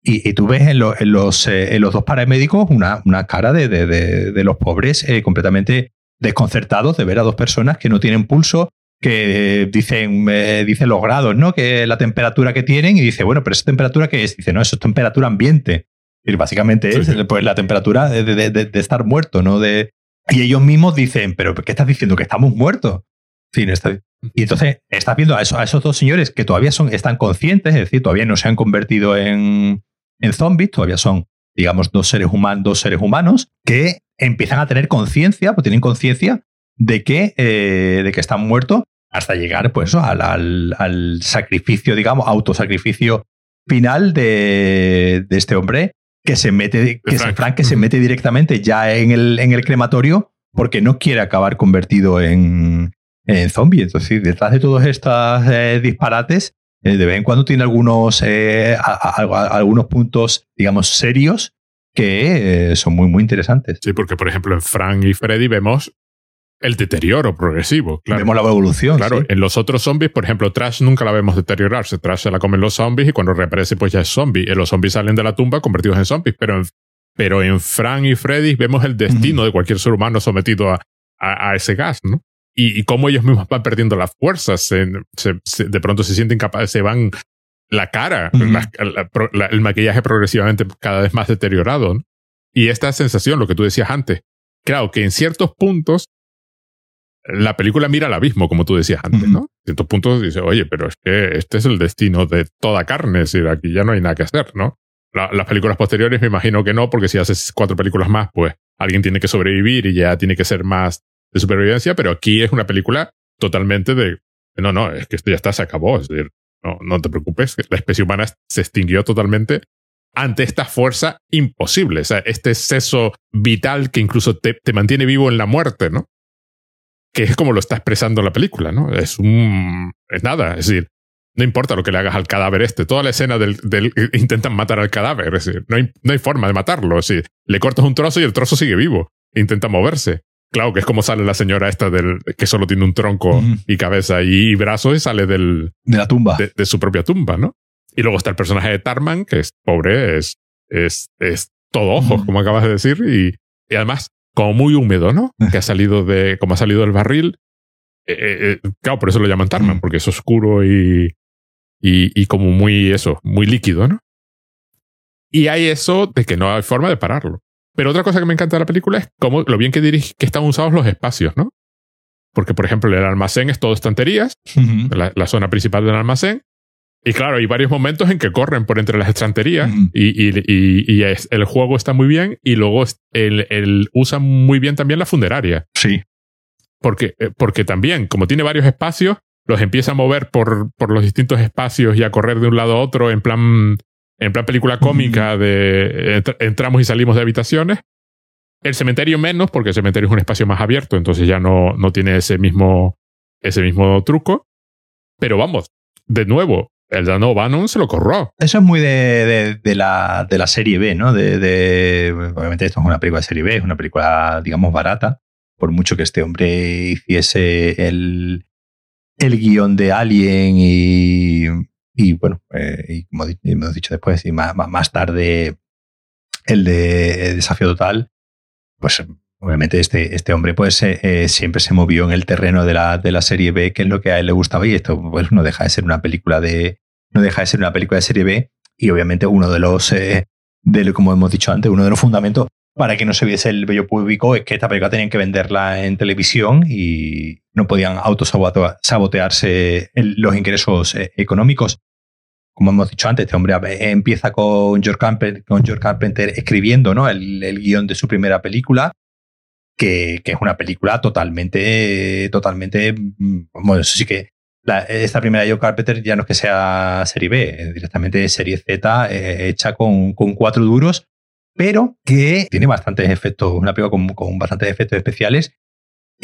y, tú ves en, en los, eh, en los dos paramédicos una, una cara de, de, de, los pobres completamente desconcertados de ver a dos personas que no tienen pulso, que dicen, dicen los grados, ¿no? Que la temperatura que tienen y dice, bueno, pero esa temperatura que es, dice, no, eso es temperatura ambiente. Y básicamente es pues, la temperatura de, de, estar muerto, ¿no? De, y ellos mismos dicen, pero ¿qué estás diciendo? ¿Que estamos muertos? Sí, Y entonces estás viendo a, esos dos señores que todavía son, están conscientes, es decir, todavía no se han convertido en, en zombies, todavía son, digamos, dos seres, humanos, dos seres humanos que empiezan a tener conciencia, pues tienen conciencia de que, eh, de que están muertos hasta llegar pues, al, al, sacrificio, digamos, autosacrificio final de, de este hombre que se mete, que Frank. que se mete directamente ya en el, en el crematorio porque no quiere acabar convertido en, en zombie. Entonces, detrás de todos estos eh, disparates, de vez en cuando tiene algunos, eh, algunos puntos, digamos, serios que son muy, muy interesantes. Sí, porque, por ejemplo, en Frank y Freddy vemos el deterioro progresivo. Claro. Vemos la evolución. Claro, en los otros zombies, por ejemplo, Trash nunca la vemos deteriorarse. Trash se la comen los zombies y cuando reaparece, pues ya es zombie. los zombies salen de la tumba convertidos en zombies, pero en, pero en Frank y Freddy vemos el destino de cualquier ser humano sometido a, a, ese gas, ¿no? Y, y, cómo ellos mismos van perdiendo las fuerzas, se, de pronto se sienten capaces, se van la cara, el maquillaje progresivamente cada vez más deteriorado. ¿no? Y esta sensación, lo que tú decías antes, claro que en ciertos puntos la película mira al abismo, como tú decías antes, ¿no? En ciertos puntos dice, oye, pero es que este es el destino de toda carne, es decir, aquí ya no hay nada que hacer, ¿no? las películas posteriores me imagino que no, porque si haces cuatro películas más, pues alguien tiene que sobrevivir y ya tiene que ser más de supervivencia, pero aquí es una película totalmente de, no, no, es que esto ya está, se acabó, es decir, no, no te preocupes, la especie humana se extinguió totalmente ante esta fuerza imposible, o sea, este exceso vital que incluso te, te mantiene vivo en la muerte, ¿no? Que es como lo está expresando la película, ¿no? Es un... es nada, es decir, no importa lo que le hagas al cadáver este. Toda la escena del, del intentan matar al cadáver. Es decir, no hay, no hay forma de matarlo. Es decir, le cortas un trozo y el trozo sigue vivo. intenta moverse. Claro que es como sale la señora esta del que solo tiene un tronco y cabeza y, brazos y sale del de la tumba de, su propia tumba, ¿no? Y luego está el personaje de Tarman que es pobre, es es, es todo ojos, como acabas de decir y, y además como muy húmedo, ¿no? que ha salido de como ha salido del barril. Eh, eh, eh, claro, por eso lo llaman Tarman, porque es oscuro y, y, como muy eso, muy líquido, ¿no? Y hay eso de que no hay forma de pararlo. Pero otra cosa que me encanta de la película es cómo lo bien que, dirige, que están usados los espacios, ¿no? Porque, por ejemplo, el almacén es todo estanterías, la, zona principal del almacén. Y claro, hay varios momentos en que corren por entre las estanterías y, y, el juego está muy bien y luego el, el, usa muy bien también la funeraria. Sí. Porque, eh, porque también, como tiene varios espacios, los empieza a mover por, por los distintos espacios y a correr de un lado a otro en plan, en plan película cómica de entramos y salimos de habitaciones. El cementerio menos, porque el cementerio es un espacio más abierto, entonces ya no, no tiene ese mismo, ese mismo truco. Pero vamos, de nuevo, el Dano Bannon se lo corró. Eso es muy de, de, la, de la serie B, ¿no? De, de, obviamente esto es una película de serie B, es una película, digamos, barata. Por mucho que este hombre hiciese el, el guion de Alien y, y bueno, eh, y como hemos dicho después, y más, más tarde el de Desafío Total, pues obviamente este, este hombre pues eh, eh, siempre se movió en el terreno de la, de la serie B, que es lo que a él le gustaba, y esto pues no deja de ser una película de, no deja de ser una película de serie B, y obviamente uno de los, de, como hemos dicho antes, uno de los fundamentos para que no se viese el bello público es que esta película tenían que venderla en televisión y no podían autosabotearse los ingresos eh, económicos. Como hemos dicho antes, este hombre empieza con George Carpenter, escribiendo ¿no? el, el guion de su primera película, que, es una película totalmente, totalmente, bueno, eso sí que esta primera George Carpenter ya no es que sea serie B, directamente serie Z eh, hecha con cuatro duros pero que tiene bastantes efectos, una película con, con bastantes efectos especiales,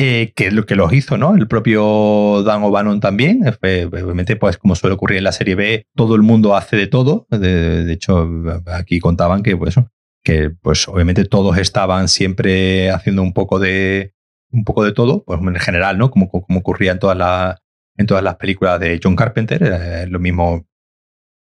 eh, que que los hizo, ¿no? El propio Dan O'Bannon también. Obviamente, pues como suele ocurrir en la serie B, todo el mundo hace de todo. De, hecho, aquí contaban que, pues, que pues obviamente todos estaban siempre haciendo un poco de un poco de todo, pues en general, ¿no? Como, como ocurría en todas las en todas las películas de John Carpenter, eh, lo mismo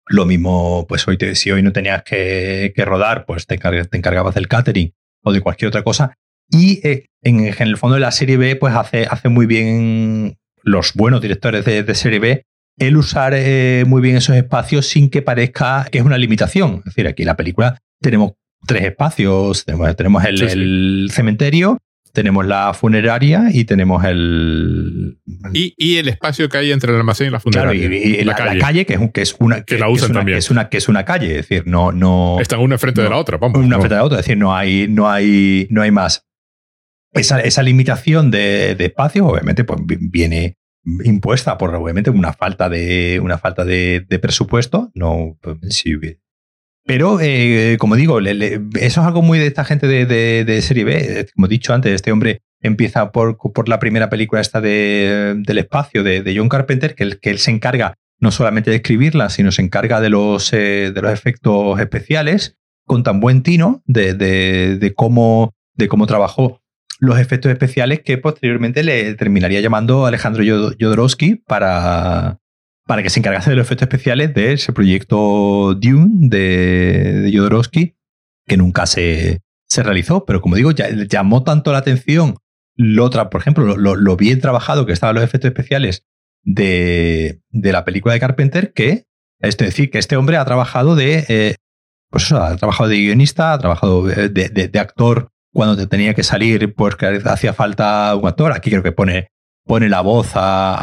lo mismo, pues hoy si hoy no tenías que, rodar, pues te, encargabas del catering o de cualquier otra cosa. Y eh, en, el fondo de la serie B, pues hace, hace muy bien los buenos directores de, serie B el usar eh, muy bien esos espacios sin que parezca que es una limitación. Es decir, aquí en la película tenemos tres espacios. Tenemos, el, cementerio, tenemos la funeraria y tenemos el... Y, el espacio que hay entre el almacén y la funeraria. y, la, calle. que, es, que es una... Que, la usan también. es una, que es una calle, es decir, no... no Están una frente de la otra, vamos. Una frente de la otra, es decir, no hay, no hay, no hay más. Esa, esa limitación de, de espacio, obviamente, pues viene impuesta por obviamente una falta de una falta de, presupuesto no pues, si, pero, eh, como digo, eso es algo muy de esta gente de, serie B. Como he dicho antes, este hombre empieza por, por la primera película esta de, del espacio de, John Carpenter, que que él se encarga no solamente de escribirla, sino se encarga de los, eh, de los efectos especiales con tan buen tino de, cómo, de cómo trabajó los efectos especiales que posteriormente le terminaría llamando Alejandro Jodorowsky para, para que se encargase de los efectos especiales de ese proyecto Dune de, Jodorowsky, que nunca se, se, realizó. Pero como digo, ya, llamó tanto la atención lo otra, por ejemplo, lo, bien trabajado que estaban los efectos especiales de, de, la película de Carpenter, que es decir, que este hombre ha trabajado de, eh, pues eso, ha trabajado de guionista, ha trabajado de, de, actor cuando te tenía que salir porque hacía falta un actor. Aquí creo que pone, pone la voz a,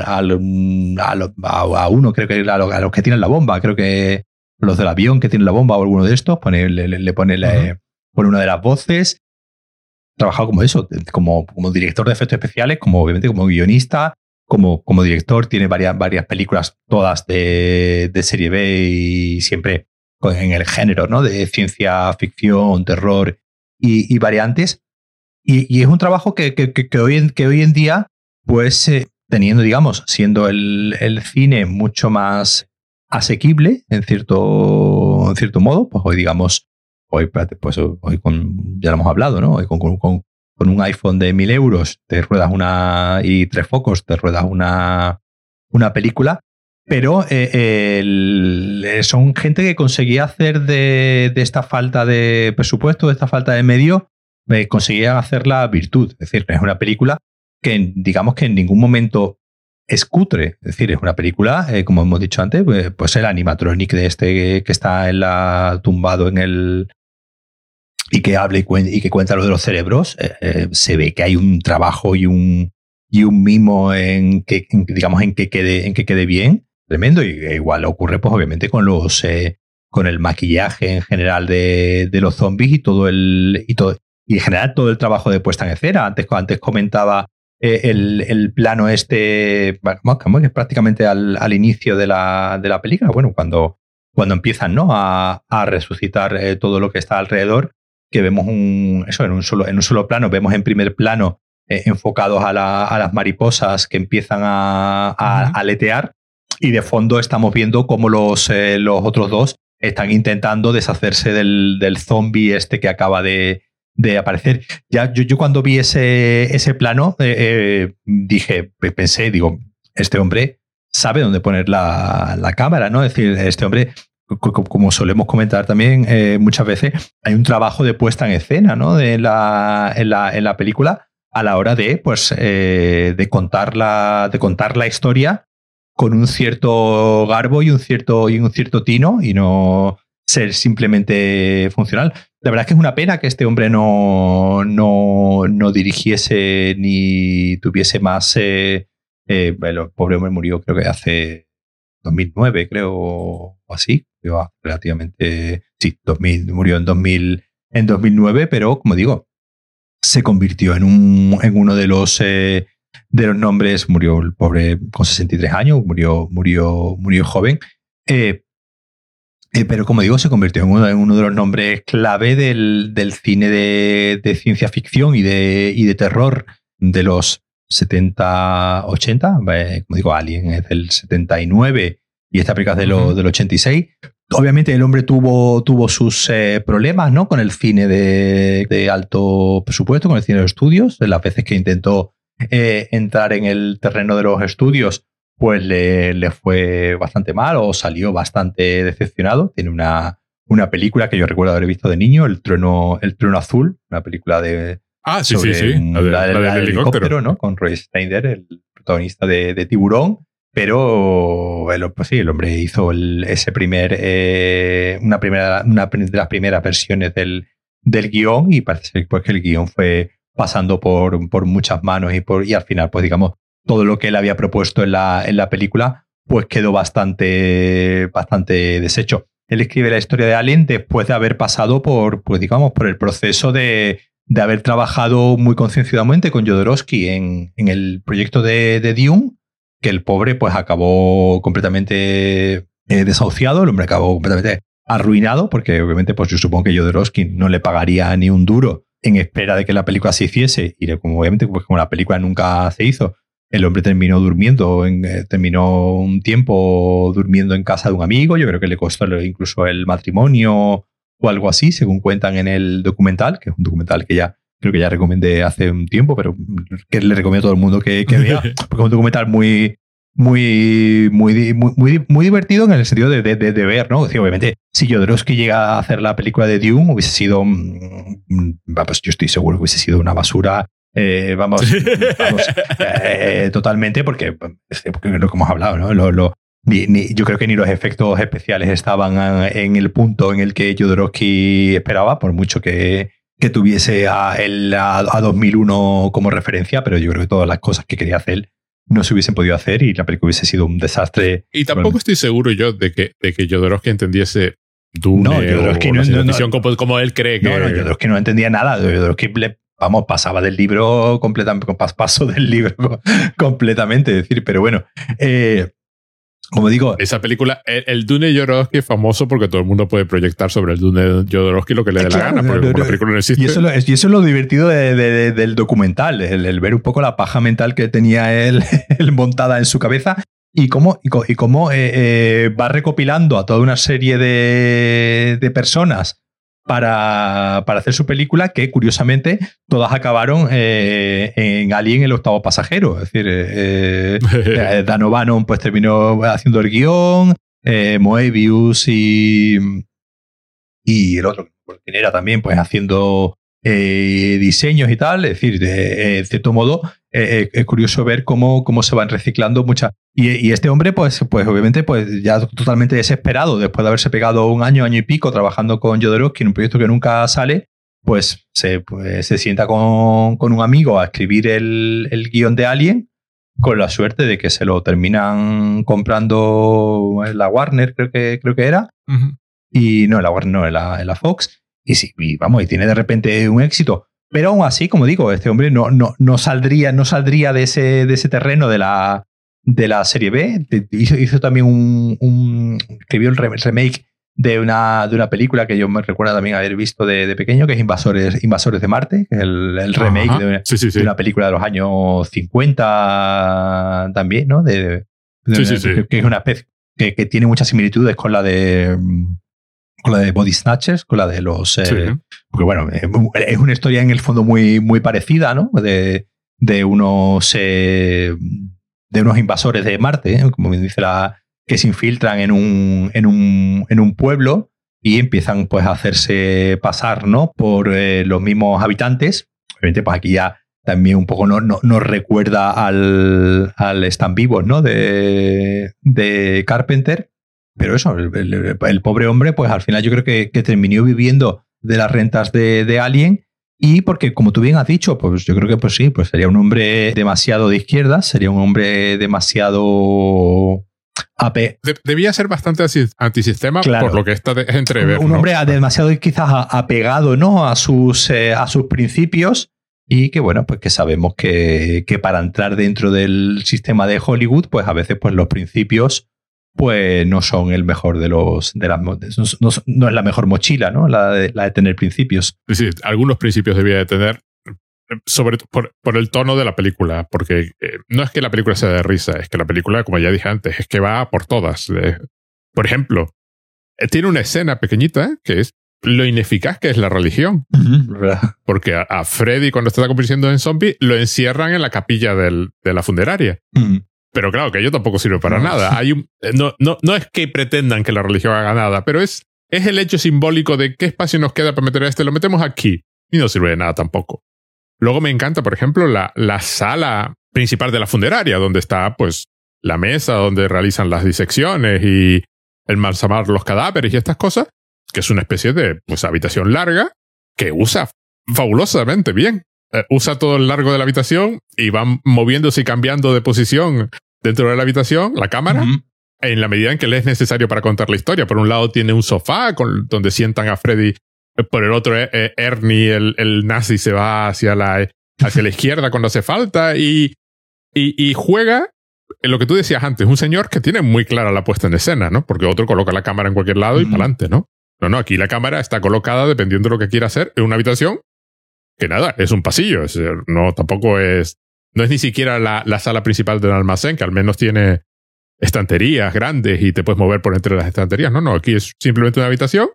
a, a, uno, creo que a los, que tienen la bomba, creo que los del avión que tienen la bomba o alguno de estos, pone, le, pone, pone una de las voces. Trabajado como eso, como, como director de efectos especiales, como obviamente como guionista, como, como director, tiene varias, varias películas, todas de, de serie B y siempre en el género, ¿no? De ciencia ficción, terror y, variantes. Y, es un trabajo que, que, hoy, en, que hoy en día, pues eh, teniendo, digamos, siendo el, el, cine mucho más asequible en cierto, en cierto modo, pues hoy, digamos, hoy, pues hoy con, ya lo hemos hablado, ¿no? Hoy con, con, un iPhone de mil euros te ruedas una y tres focos, te ruedas una, una película, pero eh, son gente que conseguía hacer de, esta falta de presupuesto, de esta falta de medio, eh, conseguía hacer la virtud. Es decir, es una película que digamos que en ningún momento es cutre. Es decir, es una película, eh, como hemos dicho antes, pues, pues el animatronic de este que está en la, tumbado en el, y que hable y, que cuenta lo de los cerebros, eh, eh, se ve que hay un trabajo y un, y un mimo en que, digamos, en que quede, en que quede bien, tremendo. Y igual ocurre, pues, obviamente, con los, eh, con el maquillaje en general de, de, los zombies y todo el, y todo, y en general todo el trabajo de puesta en escena. Antes, antes comentaba el, el, plano este, bueno, que es prácticamente al, al inicio de la, de la película, bueno, cuando, cuando empiezan ¿no? a, a resucitar todo lo que está alrededor, que vemos un, eso, en un solo, en un solo plano, vemos en primer plano eh, enfocados a, las mariposas que empiezan a, aletear y de fondo estamos viendo cómo los, eh, los otros dos están intentando deshacerse del, del zombie este que acaba de, aparecer. Ya, yo, yo, cuando vi ese, ese plano eh, dije, pensé, digo, este hombre sabe dónde poner la, la cámara, ¿no? Es decir, este hombre como solemos comentar también eh, muchas veces, hay un trabajo de puesta en escena ¿no? de la, en, la, en la película a la hora de, pues, eh, de, contar la, de contar la historia con un cierto garbo y un cierto, y un cierto tino y no ser simplemente funcional. La verdad es que es una pena que este hombre no, no, no dirigiese ni tuviese más... Eh, bueno, el pobre hombre murió creo que hace 2009, creo, o así, relativamente, sí, 2000, murió en, 2000, en 2009, pero como digo, se convirtió en, un, en uno de los, eh, de los nombres, murió el pobre con 63 años, murió, murió, murió joven, eh, eh, pero como digo, se convirtió en uno, en uno de los nombres clave del, del cine de, de, ciencia ficción y de, y de terror de los 70, 80, como digo, Alien es del 79 y esta película es de lo, del 86. Obviamente el hombre tuvo, tuvo sus eh, problemas ¿no? con el cine de, alto presupuesto, con el cine de estudios. Las veces que intentó eh, entrar en el terreno de los estudios, pues le, le, fue bastante mal o salió bastante decepcionado. Tiene una, una película que yo recuerdo haber visto de niño, El Trueno, el trueno Azul, una película de, Ah, sí, sí, sí. La, del helicóptero, ¿no? Con Roy Steiner, el protagonista de, Tiburón. Pero el, pues sí, el hombre hizo ese primer, eh, una, primera, una de las primeras versiones del, del guion y parece pues, que el guion fue pasando por, por muchas manos y, por, y al final, pues digamos, todo lo que él había propuesto en la, en la película, pues quedó bastante, bastante deshecho. Él escribe la historia de Alien después de haber pasado por, pues digamos, por el proceso de, de haber trabajado muy concienciadamente con Jodorowsky en, en el proyecto de, de, Dune, que el pobre pues acabó completamente eh, desahuciado, el hombre acabó completamente arruinado, porque obviamente pues yo supongo que Jodorowsky no le pagaría ni un duro en espera de que la película se hiciese, y como obviamente pues como la película nunca se hizo, el hombre terminó durmiendo, en, eh, terminó un tiempo durmiendo en casa de un amigo, yo creo que le costó incluso el matrimonio o algo así, según cuentan en el documental, que es un documental que ya creo que ya recomendé hace un tiempo, pero que le recomiendo a todo el mundo que, vea, porque es un documental muy, muy, muy, muy, muy, divertido en el sentido de, de, de, ver, ¿no? obviamente, si Jodorowsky llega a hacer la película de Dune, hubiese sido, mm, pues yo estoy seguro que hubiese sido una basura. Eh, vamos, vamos eh, totalmente, porque, porque lo que hemos hablado, ¿no? Lo, lo, ni, yo creo que ni los efectos especiales estaban en el punto en el que Jodorowsky esperaba, por mucho que, que tuviese a, el, a, 2001 como referencia, pero yo creo que todas las cosas que quería hacer no se hubiesen podido hacer y la película hubiese sido un desastre. Y tampoco estoy seguro yo de que, de que Jodorowsky entendiese Dune no, Jodorowsky no, no, como, él cree que... No, no, Jodorowsky no entendía nada. Jodorowsky le, vamos, pasaba del libro completamente, paso del libro completamente, decir, pero bueno, eh, como digo. Esa película, el, Dune Jodorowsky es famoso porque todo el mundo puede proyectar sobre el Dune Jodorowsky lo que le dé la gana, porque como la película no existe. Y eso, es, y eso es lo divertido del documental, el, ver un poco la paja mental que tenía él, montada en su cabeza y cómo, y, cómo eh, eh, va recopilando a toda una serie de, de personas para, para, hacer su película, que curiosamente todas acabaron eh, en Alien el octavo pasajero. Es decir, eh, eh Dan O'Bannon pues terminó haciendo el guion, eh, Moebius y, y el otro, que era también, pues haciendo eh, diseños y tal. Es decir, de, cierto modo, eh, eh, es curioso ver cómo, cómo se van reciclando muchas. Y, este hombre, pues, pues obviamente, pues ya totalmente desesperado, después de haberse pegado un año, año y pico trabajando con Jodorowsky en un proyecto que nunca sale, pues se, pues, se sienta con, con, un amigo a escribir el, el guion de Alien con la suerte de que se lo terminan comprando en la Warner, creo que, creo que era. Y no, en la Warner, no, en la, en la Fox. Y sí, vamos, y tiene de repente un éxito. Pero aún así, como digo, este hombre no, no, no saldría, no saldría de, ese, de ese terreno de la, de la serie B. Hizo, hizo también un, un, escribió el remake de una, de una película que yo me recuerdo también haber visto de, pequeño, que es Invasores, Invasores de Marte, el, el remake de, una película de los años 50 también, ¿no? De, que es una especie que, que, tiene muchas similitudes con la de con la de Body Snatchers, con la de los... Eh, porque bueno, eh, es una historia en el fondo muy, muy parecida, ¿no? De, de unos... Eh, de unos invasores de Marte, como me dice la... que se infiltran en un, en un, en un pueblo y empiezan pues a hacerse pasar, ¿no? Por los mismos habitantes. Obviamente pues aquí ya también un poco nos no, recuerda al, al Están Vivos, ¿no? De, de Carpenter pero eso, el, pobre hombre, pues al final yo creo que, terminó viviendo de las rentas de, de, Alien. Y porque, como tú bien has dicho, pues yo creo que pues sí, pues sería un hombre demasiado de izquierda, sería un hombre demasiado AP. debía ser bastante antisistema por lo que está de, entrever. Un, hombre demasiado quizás apegado ¿no? a, sus, eh, a sus principios y que bueno, pues que sabemos que, que, para entrar dentro del sistema de Hollywood, pues a veces pues los principios pues no son el mejor de los de las no, no, es la mejor mochila, ¿no? La de, la de tener principios. Sí, algunos principios debía de tener, sobre por, por el tono de la película, porque eh, no es que la película sea de risa, es que la película, como ya dije antes, es que va por todas. Eh, por ejemplo, eh, tiene una escena pequeñita que es lo ineficaz que es la religión. porque a, Freddy, cuando está convirtiendo en zombie, lo encierran en la capilla del, de la funeraria. Pero claro, que yo tampoco sirve para nada. Hay un, eh, no, no, no es que pretendan que la religión haga nada, pero es, es el hecho simbólico de qué espacio nos queda para meter a este, lo metemos aquí. Y no sirve de nada tampoco. Luego me encanta, por ejemplo, la, la sala principal de la funeraria, donde está, pues, la mesa donde realizan las disecciones y el malsamar los cadáveres y estas cosas, que es una especie de, pues, habitación larga que usa fabulosamente bien. Eh, usa todo el largo de la habitación y van moviéndose y cambiando de posición dentro de la habitación, la cámara, en la medida en que le es necesario para contar la historia. Por un lado tiene un sofá con, donde sientan a Freddy, por el otro eh, Ernie, el, el, nazi, se va hacia la, hacia la izquierda cuando hace falta y, y, y juega en lo que tú decías antes, un señor que tiene muy clara la puesta en escena, ¿no? Porque otro coloca la cámara en cualquier lado y para adelante, ¿no? No, no, aquí la cámara está colocada dependiendo de lo que quiera hacer en una habitación que nada, es un pasillo, no tampoco es, no es ni siquiera la, la, sala principal del almacén, que al menos tiene estanterías grandes y te puedes mover por entre las estanterías. No, no, aquí es simplemente una habitación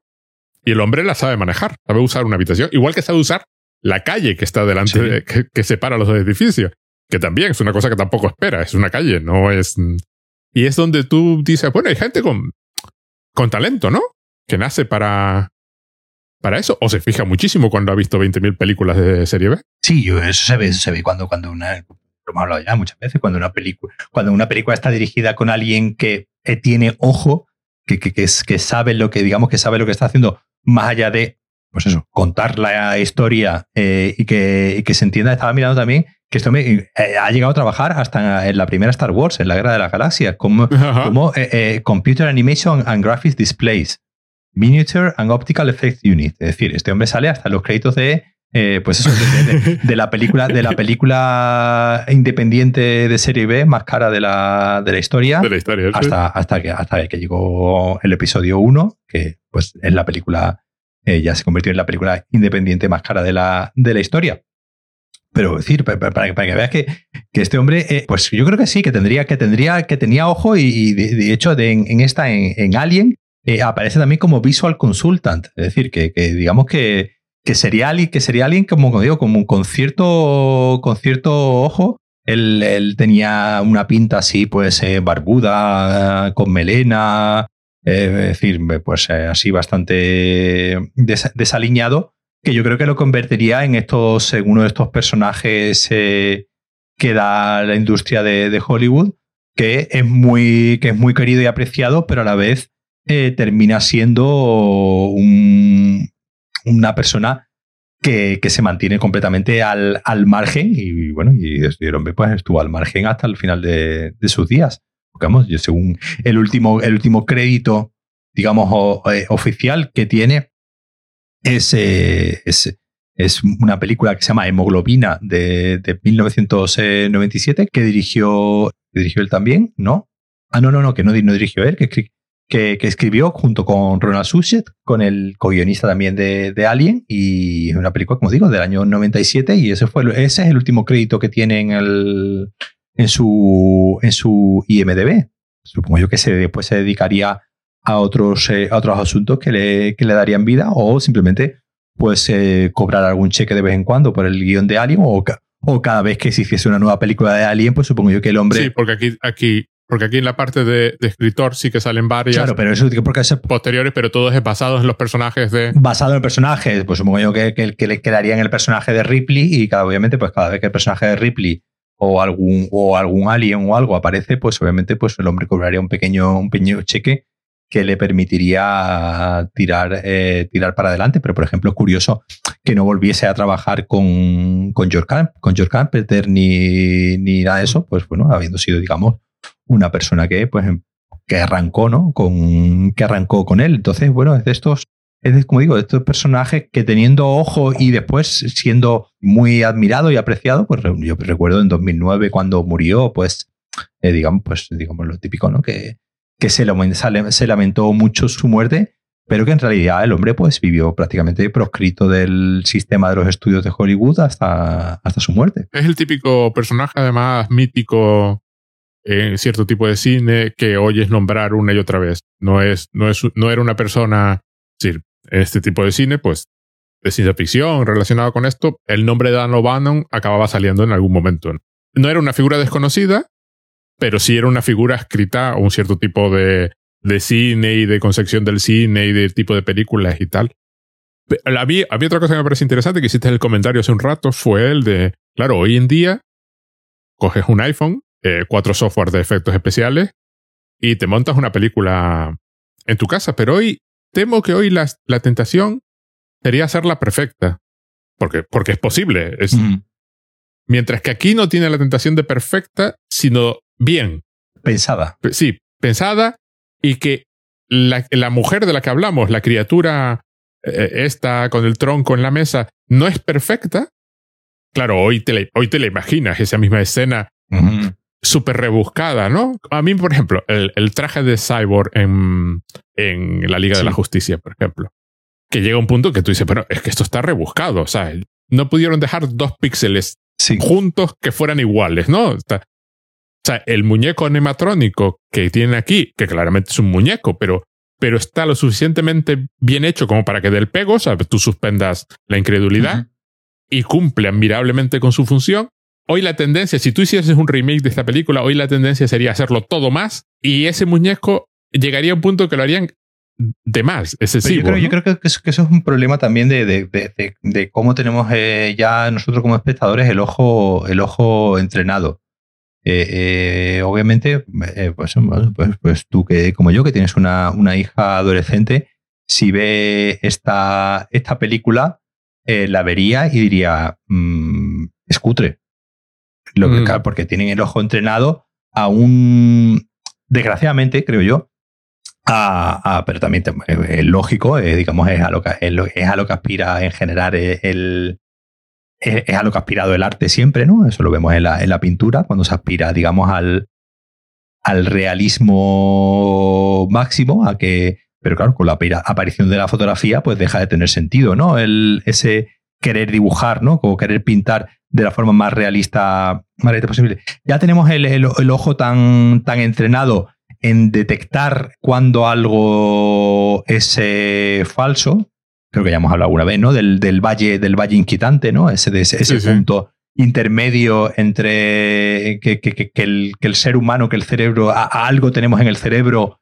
y el hombre la sabe manejar, sabe usar una habitación, igual que sabe usar la calle que está delante, que, separa los dos edificios, que también es una cosa que tampoco espera, es una calle, no es... Y es donde tú dices, bueno, hay gente con, con talento, ¿no? Que nace para, para eso? ¿O se fija muchísimo cuando ha visto 20.000 películas de serie B? Sí, eso se ve, se ve cuando, cuando una, lo hemos hablado ya muchas veces, cuando una película, cuando una película está dirigida con alguien que tiene ojo, que, que, es, que sabe lo que, digamos, que sabe lo que está haciendo, más allá de, pues eso, contar la historia eh, y, que, y, que, se entienda. Estaba mirando también que esto me, eh, ha llegado a trabajar hasta en la primera Star Wars, en la Guerra de las Galaxias, como, como eh, Computer Animation and Graphics Displays, Miniature and Optical Effects Unit. Es decir, este hombre sale hasta los créditos de eh, pues eso, de, la película, de la película independiente de serie B más cara de la, de la historia, hasta, hasta, que, hasta que llegó el episodio 1, que pues es la película, eh, ya se convirtió en la película independiente más cara de la, de la historia. Pero decir, para, para, que veas que, que este hombre, eh, pues yo creo que sí, que tendría, que tendría, que tenía ojo y, de, hecho en, esta, en, Alien, aparece también como visual consultant. Es decir, que digamos que, que sería alguien, que sería alguien como digo, como con cierto, con cierto ojo. Él, tenía una pinta así, pues, eh, barbuda, con melena, eh, es decir, pues eh, así bastante desaliñado, que yo creo que lo convertiría en estos, en uno de estos personajes que da la industria de, de, Hollywood, que es muy, que es muy querido y apreciado, pero a la vez termina siendo un, una persona que, se mantiene completamente al, margen y bueno, y pues estuvo al margen hasta el final de, sus días. Porque yo según el último, el último crédito, digamos, eh, oficial que tiene es, eh, es, es, una película que se llama Hemoglobina de, de 1997 que dirigió, dirigió él también, ¿no? Ah, no, no, no, que no, no dirigió él, que, que, escribió junto con Ronald Sushet, con el co-guionista también de, de, Alien, y es una película, como digo, del año 97, y ese, fue, ese es el último crédito que tiene en, el, en, su, en su IMDB. Supongo yo que se, después se dedicaría a otros, eh, a otros asuntos que le, que le darían vida, o simplemente pues eh, cobrar algún cheque de vez en cuando por el guion de Alien, o, o cada vez que se hiciese una nueva película de Alien, pues supongo yo que el hombre... Sí, porque aquí, aquí porque aquí en la parte de, escritor sí que salen varias. Claro, pero eso porque es posteriores, pero todo es basado en los personajes de. Basado en personajes. Pues supongo yo que, que, le quedaría en el personaje de Ripley y cada, obviamente, pues cada vez que el personaje de Ripley o algún, o algún alien o algo aparece, pues obviamente pues el hombre cobraría un pequeño, un pequeño cheque que le permitiría tirar, eh, tirar para adelante. Pero, por ejemplo, es curioso que no volviese a trabajar con, con George, Camp, con George Carpenter ni, ni nada de eso, pues bueno, habiendo sido, digamos, una persona que, pues, que arrancó, ¿no? Con, que arrancó con él. Entonces, bueno, es de estos, es como digo, de estos personajes que teniendo ojo y después siendo muy admirado y apreciado, pues yo recuerdo en 2009 cuando murió, pues, eh, digamos, pues, digamos lo típico, ¿no? Que, que se, se lamentó mucho su muerte, pero que en realidad el hombre pues vivió prácticamente proscrito del sistema de los estudios de Hollywood hasta, hasta su muerte. Es el típico personaje además mítico en cierto tipo de cine que oyes nombrar una y otra vez. No es, no es, no era una persona, es decir, este tipo de cine, pues, de ciencia ficción relacionado con esto, el nombre de Dan O'Bannon acababa saliendo en algún momento. No era una figura desconocida, pero sí era una figura escrita a un cierto tipo de, de cine y de concepción del cine y del tipo de películas y tal. Había, había otra cosa que me parece interesante que hiciste el comentario hace un rato, fue el de, claro, hoy en día coges un iPhone eh, cuatro software de efectos especiales y te montas una película en tu casa. Pero hoy temo que hoy la, la tentación sería hacerla perfecta. Porque, porque es posible. Es, Mientras que aquí no tiene la tentación de perfecta, sino bien. Pensada. Sí, pensada y que la, la mujer de la que hablamos, la criatura eh, esta con el tronco en la mesa, no es perfecta. Claro, hoy te la, hoy te la imaginas, esa misma escena súper rebuscada, ¿no? A mí, por ejemplo, el, el traje de Cyborg en, en la Liga de la Justicia, por ejemplo, que llega un punto que tú dices, pero es que esto está rebuscado, o sea, no pudieron dejar dos píxeles juntos que fueran iguales, ¿no? o sea, el muñeco animatrónico que tienen aquí, que claramente es un muñeco, pero, pero está lo suficientemente bien hecho como para que del pego, o sea, tú suspendas la incredulidad y cumple admirablemente con su función, Hoy la tendencia, si tú hicieses un remake de esta película, hoy la tendencia sería hacerlo todo más y ese muñeco llegaría a un punto que lo harían de más, excesivo. Yo creo, yo creo que, eso, es un problema también de, de, cómo tenemos eh, ya nosotros como espectadores el ojo, el ojo entrenado. Eh, eh, obviamente, pues, pues, pues, tú que como yo, que tienes una, una hija adolescente, si ve esta, esta película, la vería y diría, mmm, escutre. Lo que, mm. Porque tienen el ojo entrenado a un, desgraciadamente, creo yo, pero también es lógico, eh, digamos, es a, lo que, es, a lo que aspira en general el, es, a lo que ha aspirado el arte siempre, ¿no? Eso lo vemos en la, en la pintura, cuando se aspira, digamos, al, al realismo máximo, a que, pero claro, con la aparición de la fotografía, pues deja de tener sentido, ¿no? El, ese querer dibujar, ¿no? O querer pintar de la forma más realista, más realista posible. Ya tenemos el, el ojo tan, tan entrenado en detectar cuando algo es eh, falso. Creo que ya hemos hablado alguna vez, ¿no? Del, del valle, del valle inquietante, ¿no? Ese, ese, punto intermedio entre que, que, el, que, el, ser humano, que el cerebro, a, algo tenemos en el cerebro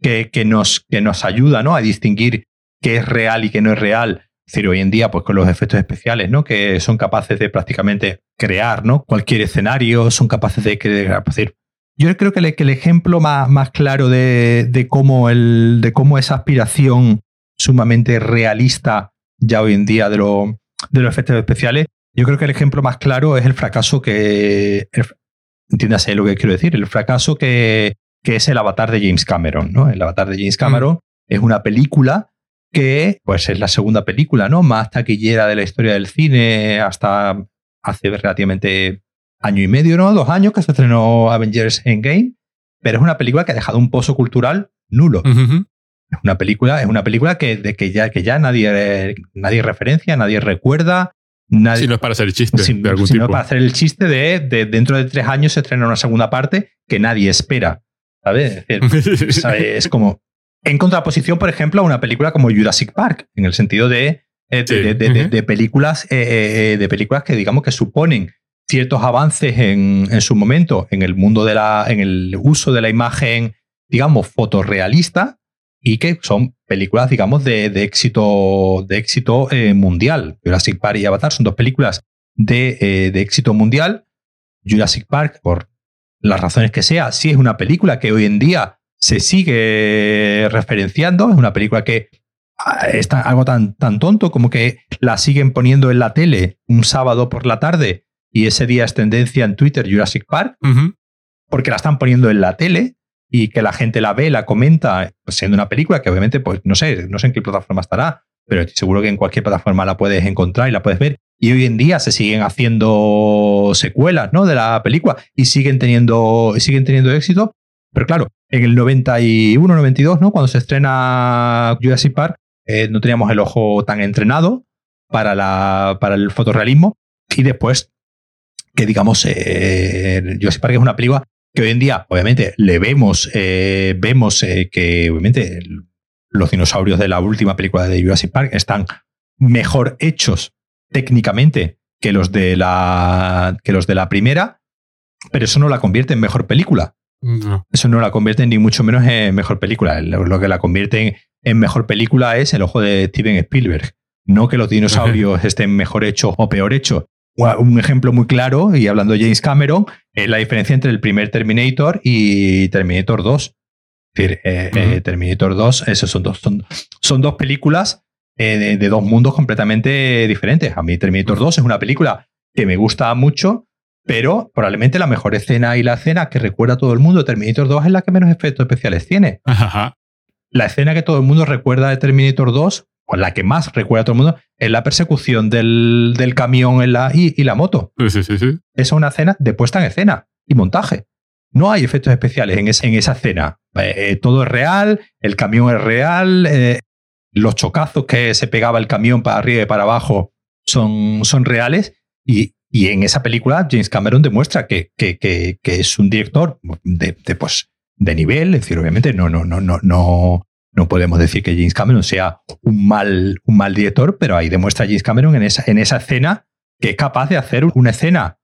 que, nos, que nos ayuda, ¿no? A distinguir qué es real y qué no es real. Es decir, hoy en día, pues con los efectos especiales, ¿no? Que son capaces de prácticamente crear, ¿no? Cualquier escenario, son capaces de crear, decir, yo creo que, el ejemplo más, claro de, cómo el, de cómo esa aspiración sumamente realista ya hoy en día de, los efectos especiales, yo creo que el ejemplo más claro es el fracaso que, entiéndase lo que quiero decir, el fracaso que, es el avatar de James Cameron. ¿no? El avatar de James Cameron mm. es una película que pues es la segunda película ¿no? más taquillera de la historia del cine hasta hace relativamente año y medio, ¿no? Dos años que se estrenó Avengers Endgame, pero es una película que ha dejado un pozo cultural nulo. Es una película, es una película que, de que ya, que ya nadie, nadie referencia, nadie recuerda. Nadie, si no es para hacer el chiste si, de algún si no es para hacer el chiste de, dentro de tres años se estrena una segunda parte que nadie espera. ¿Sabes? Es, es como. En contraposición, por ejemplo, a una película como Jurassic Park, en el sentido de, eh, de, películas, eh, eh, de películas que digamos que suponen ciertos avances en, en, su momento en el mundo de la, en el uso de la imagen, digamos, fotorrealista y que son películas, digamos, de, de éxito, de éxito eh, mundial. Jurassic Park y Avatar son dos películas de, eh, de, éxito mundial. Jurassic Park, por las razones que sea, sí es una película que hoy en día se sigue referenciando, es una película que ah, es algo tan, tan tonto como que la siguen poniendo en la tele un sábado por la tarde y ese día es tendencia en Twitter Jurassic Park, porque la están poniendo en la tele y que la gente la ve, la comenta, pues siendo una película que obviamente, pues no sé, no sé en qué plataforma estará, pero seguro que en cualquier plataforma la puedes encontrar y la puedes ver. Y hoy en día se siguen haciendo secuelas ¿no? de la película y siguen teniendo, siguen teniendo éxito. Pero claro, en el 91, 92, ¿no? cuando se estrena Jurassic Park, eh, no teníamos el ojo tan entrenado para, la, para el fotorrealismo. Y después que digamos, eh, Jurassic Park es una película que hoy en día, obviamente, le vemos, eh, vemos que obviamente los dinosaurios de la última película de Jurassic Park están mejor hechos técnicamente que los de la, que los de la primera, pero eso no la convierte en mejor película. Eso no la convierte ni mucho menos en mejor película. Lo que la convierte en, mejor película es el ojo de Steven Spielberg. No que los dinosaurios estén mejor hechos o peor hechos, un ejemplo muy claro, y hablando de James Cameron, es la diferencia entre el primer Terminator y Terminator 2. Es decir, eh, eh, Terminator 2, esos son dos, son, son dos películas eh, de, dos mundos completamente diferentes. A mí Terminator 2 es una película que me gusta mucho, pero probablemente la mejor escena y la escena que recuerda a todo el mundo de Terminator 2 es la que menos efectos especiales tiene. La escena que todo el mundo recuerda de Terminator 2 o la que más recuerda a todo el mundo, es la persecución del, del camión en la, y, y, la moto. Sí, sí, sí. es una escena de puesta en escena y montaje. No hay efectos especiales en, en esa escena. Eh, todo es real, el camión es real, eh, los chocazos que se pegaba el camión para arriba y para abajo son, son reales. Y, y en esa película James Cameron demuestra que, que, que, es un director de, de, pues, de nivel, es decir, obviamente no, no, no, no, no, no podemos decir que James Cameron sea un mal, un mal director, pero ahí demuestra James Cameron en esa, en esa escena que es capaz de hacer una escena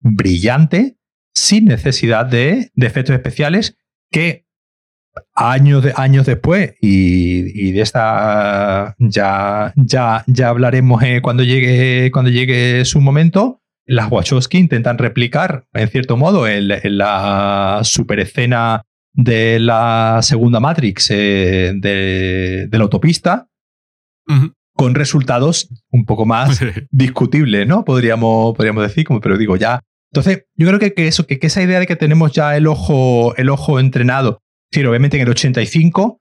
brillante sin necesidad de, efectos especiales que años, de, años después, y, de esta ya, ya, ya hablaremos eh, cuando, llegue, cuando llegue su momento, las Wachowski intentan replicar, en cierto modo, en, la super escena de la segunda Matrix eh, de, la autopista, con resultados un poco más discutibles, ¿no? Podríamos, podríamos decir, como, pero digo, ya. Entonces, yo creo que, eso, que, esa idea de que tenemos ya el ojo, el ojo entrenado, sí, obviamente en el 85,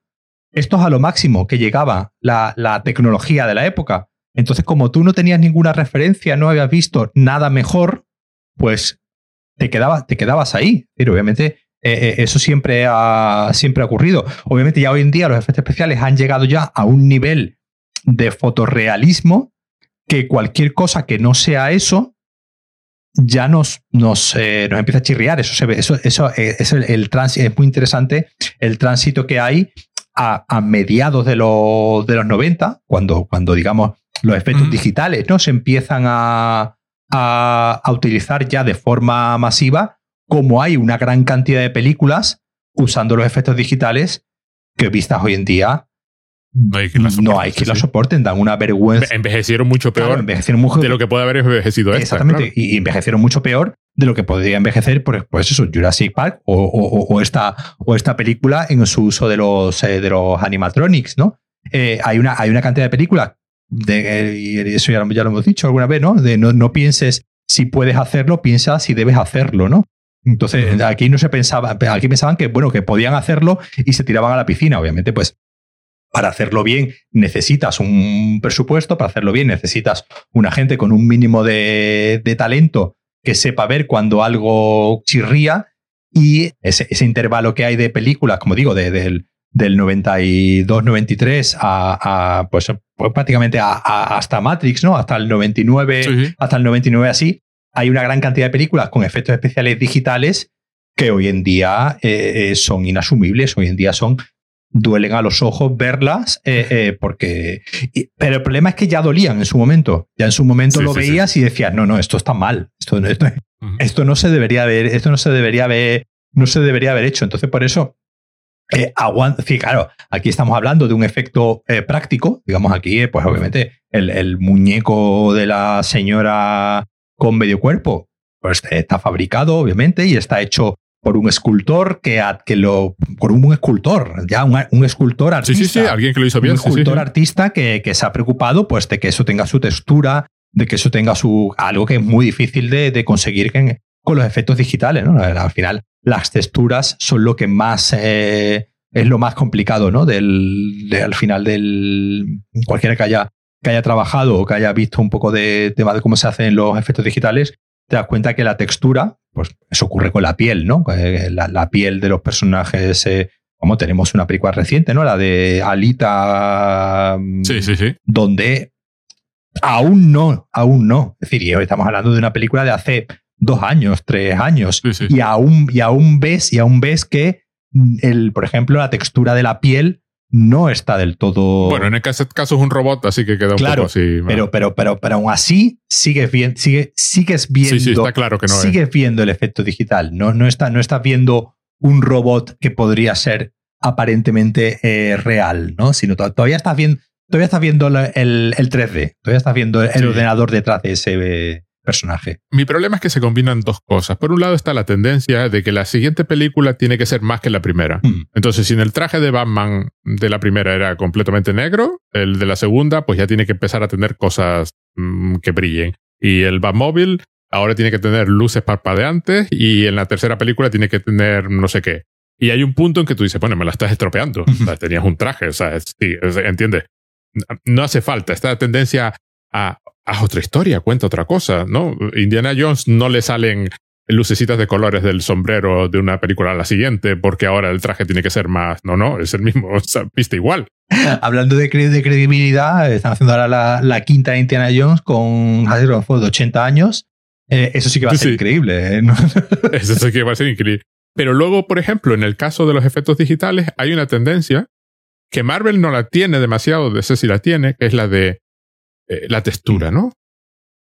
esto es a lo máximo que llegaba la, la tecnología de la época. Entonces, como tú no tenías ninguna referencia, no habías visto nada mejor, pues te, te quedabas ahí. Pero obviamente eh, eh, eso siempre ha, siempre ocurrido. Obviamente ya hoy en día los efectos especiales han llegado ya a un nivel de fotorrealismo que cualquier cosa que no sea eso ya nos, nos, eh, nos empieza a chirriar. Eso se ve, eso, eso es el, el tránsito, es muy interesante el tránsito que hay a, mediados de, los de los 90, cuando, cuando digamos los efectos digitales, ¿no? Se empiezan a, utilizar ya de forma masiva, como hay una gran cantidad de películas usando los efectos digitales que vistas hoy en día no hay que la soporten, dan una vergüenza. Envejecieron mucho peor de lo que puede haber envejecido Exactamente, y envejecieron mucho peor de lo que podría envejecer, pues, pues eso, Jurassic Park o, esta, o esta película en su uso de los, eh, de los animatronics, ¿no? Eh, hay, una, hay una cantidad de películas de, y eso ya, ya, lo hemos dicho alguna vez, ¿no? De no, no pienses si puedes hacerlo, piensa si debes hacerlo, ¿no? Entonces, aquí no se pensaba, aquí pensaban que, bueno, que podían hacerlo y se tiraban a la piscina. Obviamente, pues, para hacerlo bien necesitas un presupuesto, para hacerlo bien necesitas una gente con un mínimo de, de talento que sepa ver cuando algo chirría y ese, ese, intervalo que hay de películas, como digo, de, del del 92-93 a, pues, pues, prácticamente hasta Matrix, ¿no? Hasta el 99, hasta el 99 así, hay una gran cantidad de películas con efectos especiales digitales que hoy en día eh, eh, son inasumibles, hoy en día son duelen a los ojos verlas eh, porque pero el problema es que ya dolían en su momento ya en su momento lo veías y decías no no esto está mal esto, esto, esto no se debería haber esto no se debería haber no se debería haber hecho entonces por eso eh, aguanta, sí, claro, aquí estamos hablando de un efecto eh, práctico, digamos aquí, eh, pues obviamente el, muñeco de la señora con medio cuerpo, pues está fabricado, obviamente, y está hecho por un escultor que, que lo. por un, escultor, ya un, escultor artista. Sí, sí, sí, alguien que lo hizo bien. Un escultor artista que, que, se ha preocupado, pues, de que eso tenga su textura, de que eso tenga su. algo que es muy difícil de, de conseguir con los efectos digitales, ¿no? Al final, las texturas son lo que más eh, es lo más complicado, ¿no? Del, al final del cualquiera que haya que haya trabajado o que haya visto un poco de tema de cómo se hacen los efectos digitales, te das cuenta que la textura, pues eso ocurre con la piel, ¿no? Eh, la, piel de los personajes, eh, como tenemos una película reciente, ¿no? La de Alita, mm, sí, sí, sí. donde aún no, aún no. Es decir, hoy estamos hablando de una película de hace dos años, tres años, Y, aún, y aún ves, y aún ves que, el, por ejemplo, la textura de la piel no está del todo. Bueno, en el caso, es un robot, así que queda un poco así. Pero, pero, pero, pero aún así sigues, bien, sigue, sigues viendo. Sí, está claro que no Sigues viendo el efecto digital. No, no, está, no estás viendo un robot que podría ser aparentemente eh, real, ¿no? Sino todavía estás viendo. Todavía estás viendo el, el 3D, todavía estás viendo el ordenador detrás de ese, personaje. Mi problema es que se combinan dos cosas. Por un lado está la tendencia de que la siguiente película tiene que ser más que la primera. Mm. Entonces, si en el traje de Batman de la primera era completamente negro, el de la segunda pues ya tiene que empezar a tener cosas mm, que brillen. Y el Batmobile ahora tiene que tener luces parpadeantes y en la tercera película tiene que tener no sé qué. Y hay un punto en que tú dices, bueno, me la estás estropeando. tenías un traje, o sea, sí, entiende. No hace falta esta tendencia a haz otra historia, cuenta otra cosa, ¿no? Indiana Jones no le salen lucecitas de colores del sombrero de una película a la siguiente porque ahora el traje tiene que ser más, no, no, es el mismo, o sea, viste igual. Hablando de, credibilidad, están haciendo ahora la, quinta de Indiana Jones con Harrison Ford de 80 años. Eh, eso sí que va a ser increíble. ¿eh? eso sí que va a ser increíble. Pero luego, por ejemplo, en el caso de los efectos digitales, hay una tendencia que Marvel no la tiene demasiado, de sé si la tiene, que es la de eh, la textura, ¿no?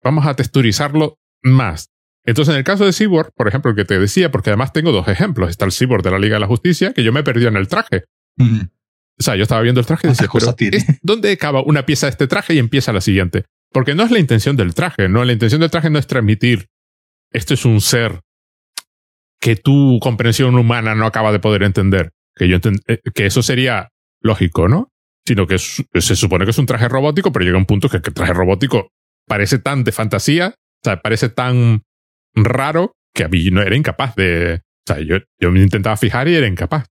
Vamos a texturizarlo más. Entonces, en el caso de Cyborg, por ejemplo, el que te decía, porque además tengo dos ejemplos. Está el Cyborg de la Liga de la Justicia, que yo me perdí en el traje. O sea, yo estaba viendo el traje y decía, ¿dónde acaba una pieza de este traje y empieza la siguiente? Porque no es la intención del traje, ¿no? La intención del traje no es transmitir, esto es un ser que tu comprensión humana no acaba de poder entender. Que, yo eh, que eso sería lógico, ¿no? Sino que se supone que es un traje robótico, pero llega un punto que el traje robótico parece tan de fantasía, o sea, parece tan raro que a mí no era incapaz de... O sea, yo, yo me intentaba fijar y era incapaz.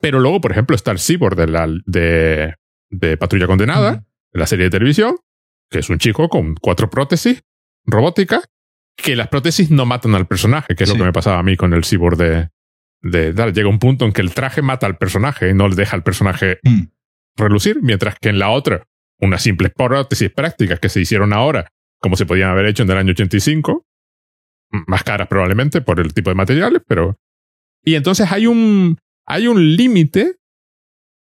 Pero luego, por ejemplo, está el cyborg de, la, de, de Patrulla Condenada, la serie de televisión, que es un chico con cuatro prótesis robóticas, que las prótesis no matan al personaje, que es lo que me pasaba a mí con el cyborg de, de Llega un punto en que el traje mata al personaje y no le deja al personaje mm. Relucir, mientras que en la otra, unas simples prótesis prácticas que se hicieron ahora, como se podían haber hecho en el año 85, más caras probablemente por el tipo de materiales, pero... Y entonces hay un, hay un límite,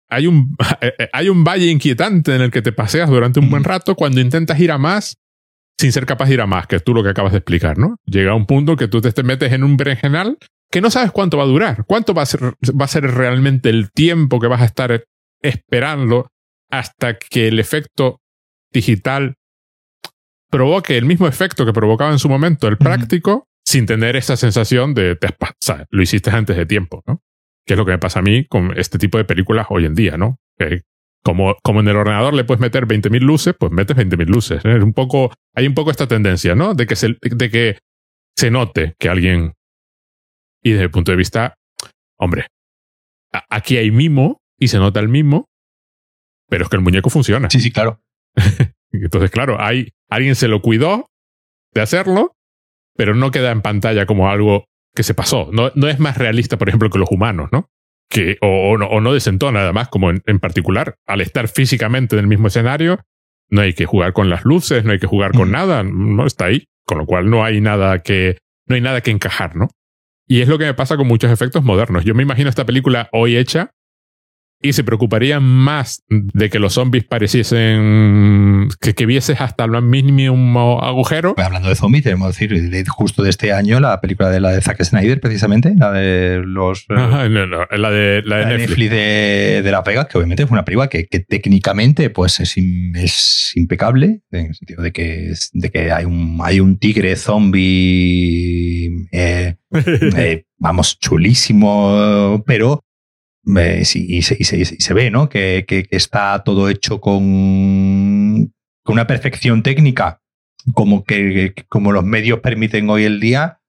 hay un, eh, eh, hay un valle inquietante en el que te paseas durante un buen rato cuando intentas ir a más sin ser capaz de ir a más, que es tú lo que acabas de explicar, ¿no? Llega un punto que tú te metes en un berenjenal que no sabes cuánto va a durar, cuánto va a ser, va a ser realmente el tiempo que vas a estar esperando hasta que el efecto digital provoque el mismo efecto que provocaba en su momento el práctico sin tener esa sensación de te lo hiciste antes de tiempo, ¿no? Que es lo que me pasa a mí con este tipo de películas hoy en día, ¿no? como, como en el ordenador le puedes meter 20.000 luces, pues metes 20.000 luces. Es un poco, hay un poco esta tendencia, ¿no? De que se, de que se note que alguien. Y desde el punto de vista, hombre, aquí hay mimo y se nota el mimo, pero es que el muñeco funciona. Sí, sí, claro. Entonces, claro, hay, alguien se lo cuidó de hacerlo, pero no queda en pantalla como algo que se pasó. No, no es más realista, por ejemplo, que los humanos, ¿no? Que, o, no, o no desentona, además, como en, en, particular, al estar físicamente en el mismo escenario, no hay que jugar con las luces, no hay que jugar con nada, no está ahí, con lo cual no hay nada que, no hay nada que encajar, ¿no? Y es lo que me pasa con muchos efectos modernos. Yo me imagino esta película hoy hecha y se preocuparían más de que los zombies pareciesen que, que vieses hasta el mínimo agujero. Pues hablando de zombies, tenemos que decir, justo de este año, la película de la de Zack Snyder, precisamente, la de los. Eh, Ajá, no, no, la de, la de Netflix. de, de, Las Vegas, que obviamente es una película que, que técnicamente pues es, es, impecable, en el sentido de que, de que hay, un, hay un tigre zombie. Eh, eh, vamos, chulísimo, pero y, se, ve, ¿no? Que, está todo hecho con, con, una perfección técnica, como, que, como los medios permiten hoy el día,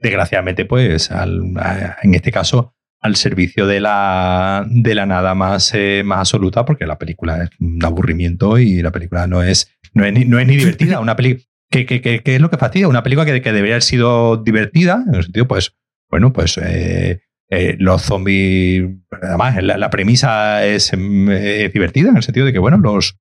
desgraciadamente, pues, en este caso, al servicio de la, de la nada más, eh, más absoluta, porque la película es un aburrimiento y la película no es, no es, ni, no es ni divertida. Una película. ¿Qué, es lo que fastidia? Una película que, que, debería haber sido divertida, en el sentido, pues, bueno, pues eh, eh, los zombies, además, la, premisa es, divertida en el sentido de que, bueno, los,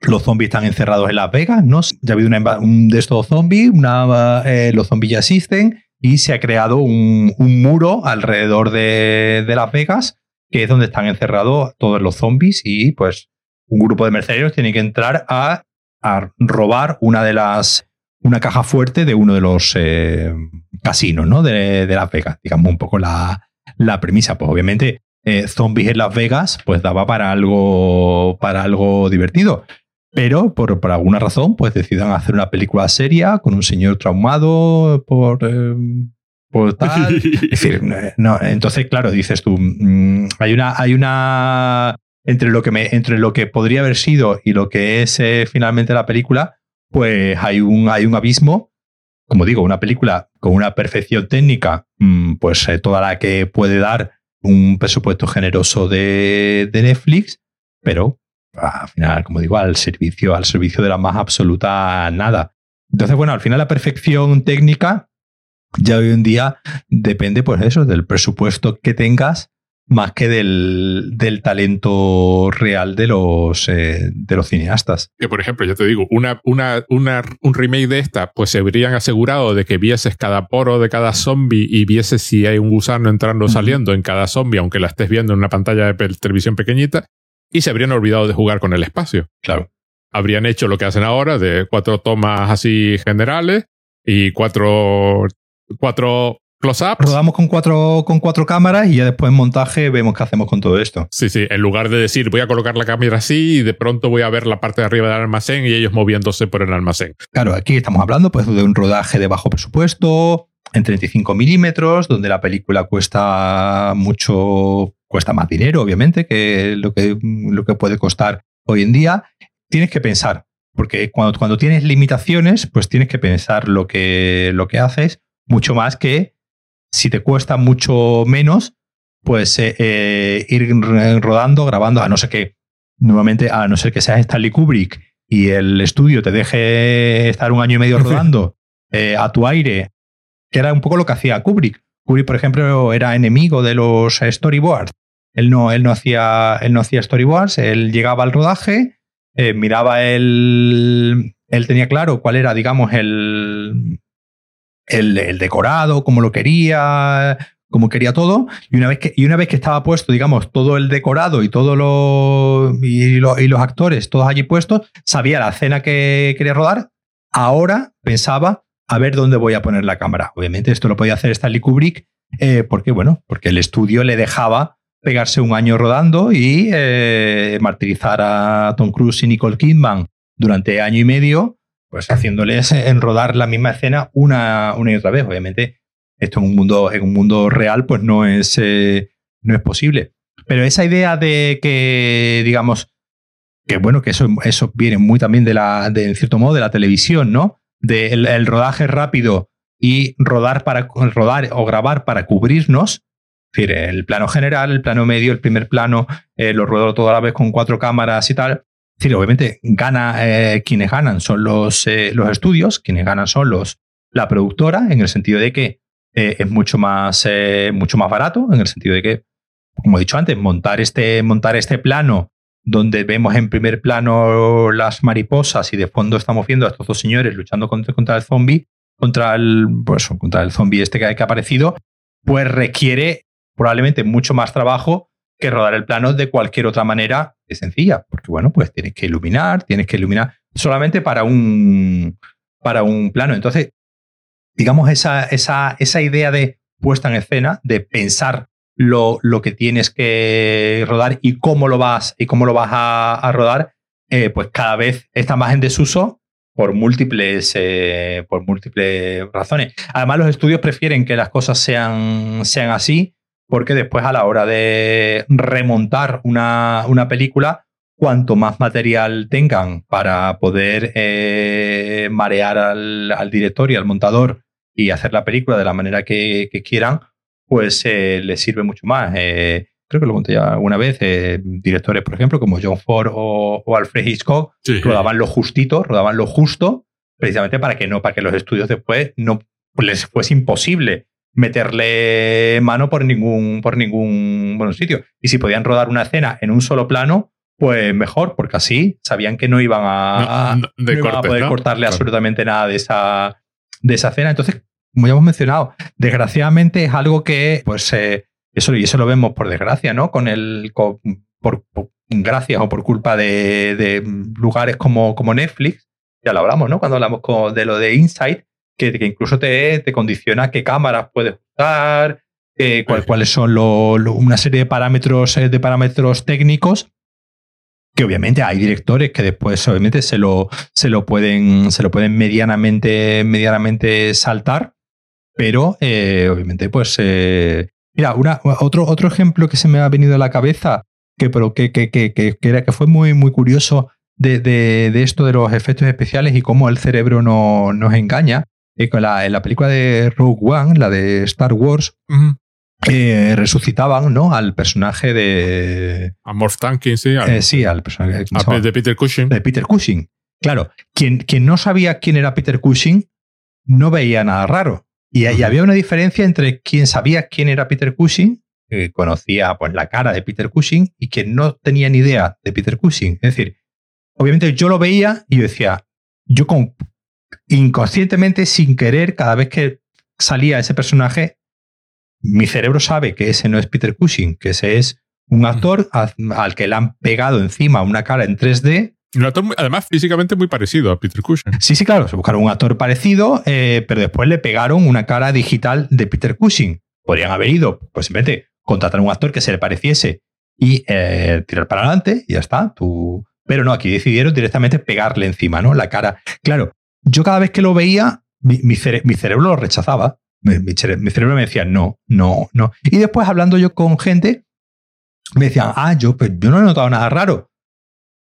los zombies están encerrados en Las Vegas, ¿no? Ya ha habido un de estos zombies, una, eh, los zombies ya existen y se ha creado un, muro alrededor de, Las Vegas, que es donde están encerrados todos los zombies y pues un grupo de mercenarios tiene que entrar a, a robar una de las una caja fuerte de uno de los eh, casinos ¿no? de, Las Vegas. Digamos un poco la, la premisa. Pues obviamente, eh, zombies en Las Vegas, pues daba para algo, para algo divertido. Pero por, por, alguna razón, pues decidan hacer una película seria con un señor traumado por, eh, por tal. decir, no, entonces, claro, dices tú, mm, hay una, hay una entre lo que me, entre lo que podría haber sido y lo que es finalmente la película, pues hay un, hay un abismo. Como digo, una película con una perfección técnica, mm, pues eh, toda la que puede dar un presupuesto generoso de, Netflix, pero al final, como digo, al servicio, al servicio de la más absoluta nada. Entonces, bueno, al final la perfección técnica ya hoy en día depende, pues eso, del presupuesto que tengas más que del, del talento real de los, eh, de los cineastas. Que, por ejemplo, ya te digo, una, una, una, un remake de esta, pues se habrían asegurado de que vieses cada poro de cada zombie y vieses si hay un gusano entrando o saliendo en cada zombie, aunque la estés viendo en una pantalla de televisión pequeñita, y se habrían olvidado de jugar con el espacio. Claro. Habrían hecho lo que hacen ahora, de cuatro tomas así generales, y cuatro, cuatro close-ups. Rodamos con cuatro, con cuatro cámaras y ya después en montaje vemos qué hacemos con todo esto. Sí, sí, en lugar de decir voy a colocar la cámara así y de pronto voy a ver la parte de arriba del almacén y ellos moviéndose por el almacén. Claro, aquí estamos hablando pues, de un rodaje de bajo presupuesto, en 35 milímetros, donde la película cuesta mucho, cuesta más dinero, obviamente, que lo que, lo que puede costar hoy en día. Tienes que pensar, porque cuando, cuando tienes limitaciones, pues tienes que pensar lo que, lo que haces mucho más que si te cuesta mucho menos, pues eh, eh, ir rodando, grabando, a no ser que, nuevamente, a no ser que seas Stanley Kubrick y el estudio te deje estar un año y medio rodando eh, a tu aire, que era un poco lo que hacía Kubrick. Kubrick, por ejemplo, era enemigo de los storyboards. Él no, él no, hacía, él no hacía storyboards, él llegaba al rodaje, miraba el... Él tenía claro cuál era, digamos, el, el, decorado, como lo quería, como quería todo. Y una, vez que, y una vez que estaba puesto, digamos, todo el decorado y todos los y, los actores, todos allí puestos, sabía la escena que quería rodar. Ahora pensaba a ver dónde voy a poner la cámara. Obviamente esto lo podía hacer Stanley Kubrick, eh, porque bueno, porque el estudio le dejaba pegarse un año rodando y eh, martirizar a Tom Cruise y Nicole Kidman durante año y medio pues haciéndoles en rodar la misma escena una, una y otra vez. Obviamente, esto en un mundo, en un mundo real, pues no es, eh, no es posible. Pero esa idea de que, digamos, que bueno, que eso, eso viene muy también de la, de, en cierto modo, de la televisión, ¿no? De el, rodaje rápido y rodar para rodar o grabar para cubrirnos. Es decir, el plano general, el plano medio, el primer plano, eh, lo ruedo toda la vez con cuatro cámaras y tal obviamente gana, eh, quienes ganan son los, eh, los estudios, quienes ganan son los, la productora, en el sentido de que eh, es mucho más, mucho más barato, en el sentido de que, como he dicho antes, montar este, montar este plano donde vemos en primer plano las mariposas y de fondo estamos viendo a estos dos señores luchando contra, contra el zombie, contra el, pues, contra el zombie este que, que ha aparecido, pues requiere probablemente mucho más trabajo que rodar el plano de cualquier otra manera es sencilla, porque bueno, pues tienes que iluminar, tienes que iluminar solamente para un, para un plano. Entonces, digamos, esa, esa, esa idea de puesta en escena, de pensar lo, lo, que tienes que rodar y cómo lo vas, y cómo lo vas a, rodar, eh, pues cada vez está más en desuso por múltiples, eh, por múltiples razones. Además, los estudios prefieren que las cosas sean, sean así porque después a la hora de remontar una, película, cuanto más material tengan para poder eh, marear al, director y al montador y hacer la película de la manera que, quieran, pues eh, les sirve mucho más. Eh, creo que lo conté ya alguna vez, directores, por ejemplo, como John Ford o, Alfred Hitchcock, rodaban lo justito, rodaban lo justo, precisamente para que no, para que los estudios después no les fuese imposible meterle mano por ningún, por ningún bueno, sitio. Y si podían rodar una escena en un solo plano, pues mejor, porque así sabían que no iban a, poder cortarle absolutamente nada de esa, de esa escena. Entonces, como ya hemos mencionado, desgraciadamente es algo que, pues, eh, eso, y eso lo vemos por desgracia, ¿no? Con el, por, gracias o por culpa de, lugares como, como Netflix, ya lo hablamos, ¿no? Cuando hablamos de lo de Insight, que, incluso te, te, condiciona qué cámaras puedes usar, cuáles son una serie de parámetros, eh, de parámetros técnicos que obviamente hay directores que después obviamente se lo, se lo pueden, se lo pueden medianamente, medianamente saltar, pero eh, obviamente pues... Eh, mira, una, otro, otro ejemplo que se me ha venido a la cabeza, que, pero que, que, que, que, era, que fue muy, muy curioso de, de, de, esto de los efectos especiales y cómo el cerebro no, nos engaña, con la, en la película de Rogue One, la de Star Wars, eh, resucitaban ¿no? al personaje de. A Morph Tankin, sí. Al, eh, sí, al personaje de Peter Cushing. De Peter Cushing. Claro, quien, quien no sabía quién era Peter Cushing no veía nada raro. Y, había una diferencia entre quien sabía quién era Peter Cushing, que conocía pues, la cara de Peter Cushing, y quien no tenía ni idea de Peter Cushing. Es decir, obviamente yo lo veía y yo decía, yo con, inconscientemente, sin querer, cada vez que salía ese personaje, mi cerebro sabe que ese no es Peter Cushing, que ese es un actor al que le han pegado encima una cara en 3D Un actor, además, físicamente muy parecido a Peter Cushing. Sí, sí, claro. Se buscaron un actor parecido, eh, pero después le pegaron una cara digital de Peter Cushing. Podrían haber ido, pues simplemente contratar un actor que se le pareciese y eh, tirar para adelante y ya está. Tú... Pero no, aquí decidieron directamente pegarle encima, ¿no? La cara. Claro, yo cada vez que lo veía, mi, cerebro lo rechazaba. Mi, cerebro me decía, no, no, no. Y después hablando yo con gente, me decían, ah, yo, pues, yo no he notado nada raro.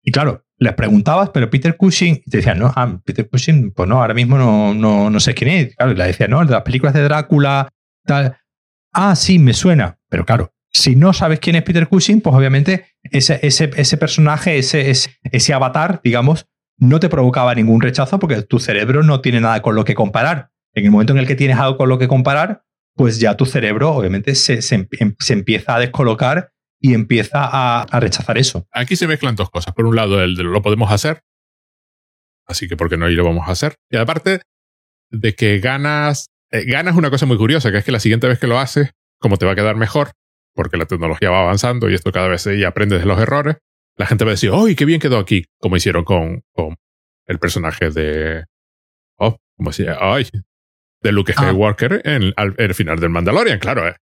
Y claro, les preguntabas, pero Peter Cushing, y te decían, no, ah, Peter Cushing, pues no, ahora mismo no, no, no sé quién es. Claro, y le decía, no, de las películas de Drácula, tal. Ah, sí, me suena. Pero claro, si no sabes quién es Peter Cushing, pues obviamente ese, ese, ese personaje, ese, ese, ese avatar, digamos, no te provocaba ningún rechazo porque tu cerebro no tiene nada con lo que comparar. En el momento en el que tienes algo con lo que comparar, pues ya tu cerebro obviamente se, se, se empieza a descolocar y empieza a, rechazar eso. Aquí se mezclan dos cosas. Por un lado, el de lo podemos hacer, así que ¿por qué no y lo vamos a hacer? Y aparte de que ganas, eh, ganas una cosa muy curiosa, que es que la siguiente vez que lo haces, como te va a quedar mejor, porque la tecnología va avanzando y esto cada vez y aprendes de los errores, la gente va a decir, ¡ay, qué bien quedó aquí! Como hicieron con, con el personaje de... Oh, como decía, ¡ay! De Luke ah. Skywalker en, al, el final del Mandalorian, claro. Eh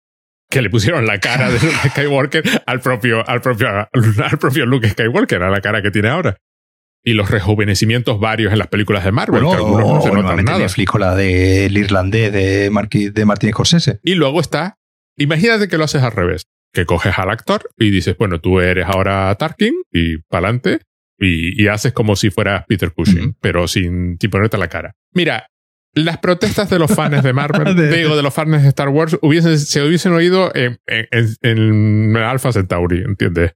que le pusieron la cara de Luke Skywalker al propio, al propio, al propio Luke Skywalker, a la cara que tiene ahora. Y los rejuvenecimientos varios en las películas de Marvel, que algunos no se notan nada. Netflix la del irlandés de, de Martin Scorsese. Y luego está, imagínate que lo haces al revés, que coges al actor y dices, bueno, tú eres ahora Tarkin y pa'lante, y, y haces como si fueras Peter Cushing, pero sin, ponerte la cara. Mira, las protestas de los fans de Marvel, digo, de los fans de Star Wars, hubiesen, se hubiesen oído en, en, en Alpha Centauri, ¿entiendes?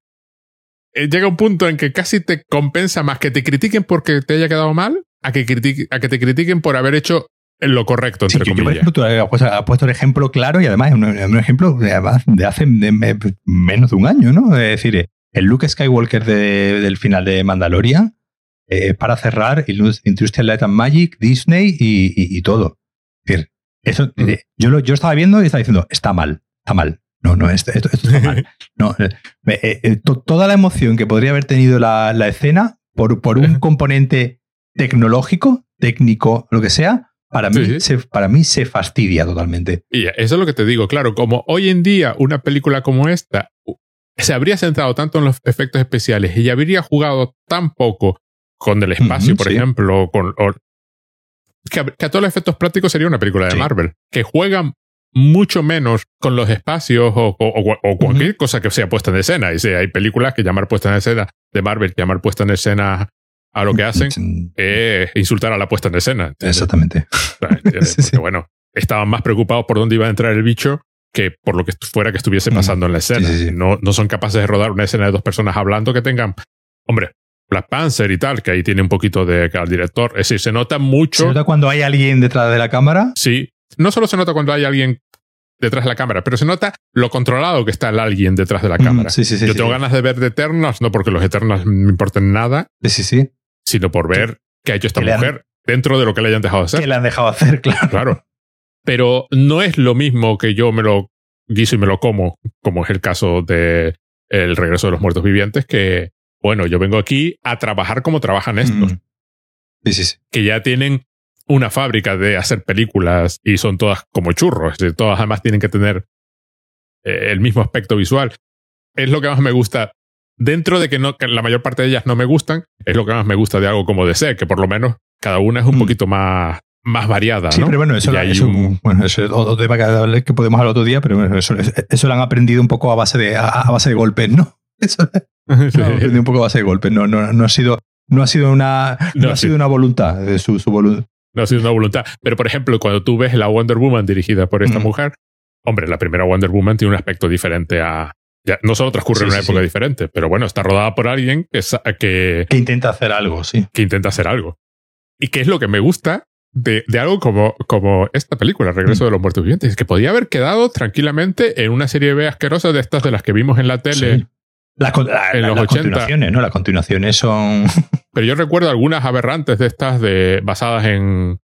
Eh, llega un punto en que casi te compensa más que te critiquen porque te haya quedado mal a que, a que te critiquen por haber hecho lo correcto, entre comillas. tú has puesto, el ejemplo claro y además un, un ejemplo de, de hace menos de un año, ¿no? Es decir, el Luke Skywalker del final de Mandalorian eh, para cerrar Industrial Light and Magic, Disney y, todo. Es decir, eso, mm. eh, yo, lo, yo estaba viendo y estaba diciendo, está mal, está mal. No, no, esto, esto, está mal. No, eh, toda la emoción que podría haber tenido la, la escena por, por un componente tecnológico, técnico, lo que sea, para mí, Se, para mí se fastidia totalmente. Y eso es lo que te digo, claro, como hoy en día una película como esta se habría centrado tanto en los efectos especiales y habría jugado tan poco con el espacio, por ejemplo, con, que, a, todos los efectos prácticos sería una película de Marvel, que juegan mucho menos con los espacios o, cualquier cosa que sea puesta en escena. Y hay películas que llamar puesta en escena de Marvel, llamar puesta en escena a lo que hacen es insultar a la puesta en escena. Exactamente. bueno, estaban más preocupados por dónde iba a entrar el bicho que por lo que fuera que estuviese pasando en la escena. No, no son capaces de rodar una escena de dos personas hablando que tengan, hombre, Black Panther y tal, que ahí tiene un poquito de al director. Es decir, se nota mucho. ¿Se nota cuando hay alguien detrás de la cámara? Sí. No solo se nota cuando hay alguien detrás de la cámara, pero se nota lo controlado que está el alguien detrás de la cámara. sí, sí, sí, Yo tengo ganas de ver de Eternals, no porque los Eternals me importen nada. Sí, sí, Sino por ver qué ha hecho esta mujer dentro de lo que le hayan dejado hacer. Que le han dejado hacer, claro. Claro. Pero no es lo mismo que yo me lo guiso y me lo como, como es el caso de El regreso de los muertos vivientes, que bueno, yo vengo aquí a trabajar como trabajan estos. Sí, sí, sí. Que ya tienen una fábrica de hacer películas y son todas como churros. Todas además tienen que tener eh, el mismo aspecto visual. Es lo que más me gusta. Dentro de que, no, que la mayor parte de ellas no me gustan, es lo que más me gusta de algo como DC, que por lo menos cada una es un mm. poquito más, más variada. Sí, pero bueno, eso, es bueno, eso es otro tema que, podemos hablar otro día, pero bueno, eso, eso, lo han aprendido un poco a base de, a base de golpes, ¿no? Eso no, un poco a base de golpe. No, no, no ha sido, no ha sido una, no, ha sido una voluntad de su, su voluntad. No ha sido una voluntad. Pero, por ejemplo, cuando tú ves la Wonder Woman dirigida por esta mujer, hombre, la primera Wonder Woman tiene un aspecto diferente a. Ya, no solo transcurre en una época diferente, pero bueno, está rodada por alguien que, que. Que intenta hacer algo, sí. Que intenta hacer algo. Y que es lo que me gusta de, de, algo como, como esta película, Regreso de los Muertos Vivientes, es que podía haber quedado tranquilamente en una serie B asquerosa de estas de las que vimos en la tele en los las continuaciones, ¿no? Las continuaciones son. Pero yo recuerdo algunas aberrantes de estas de, basadas en,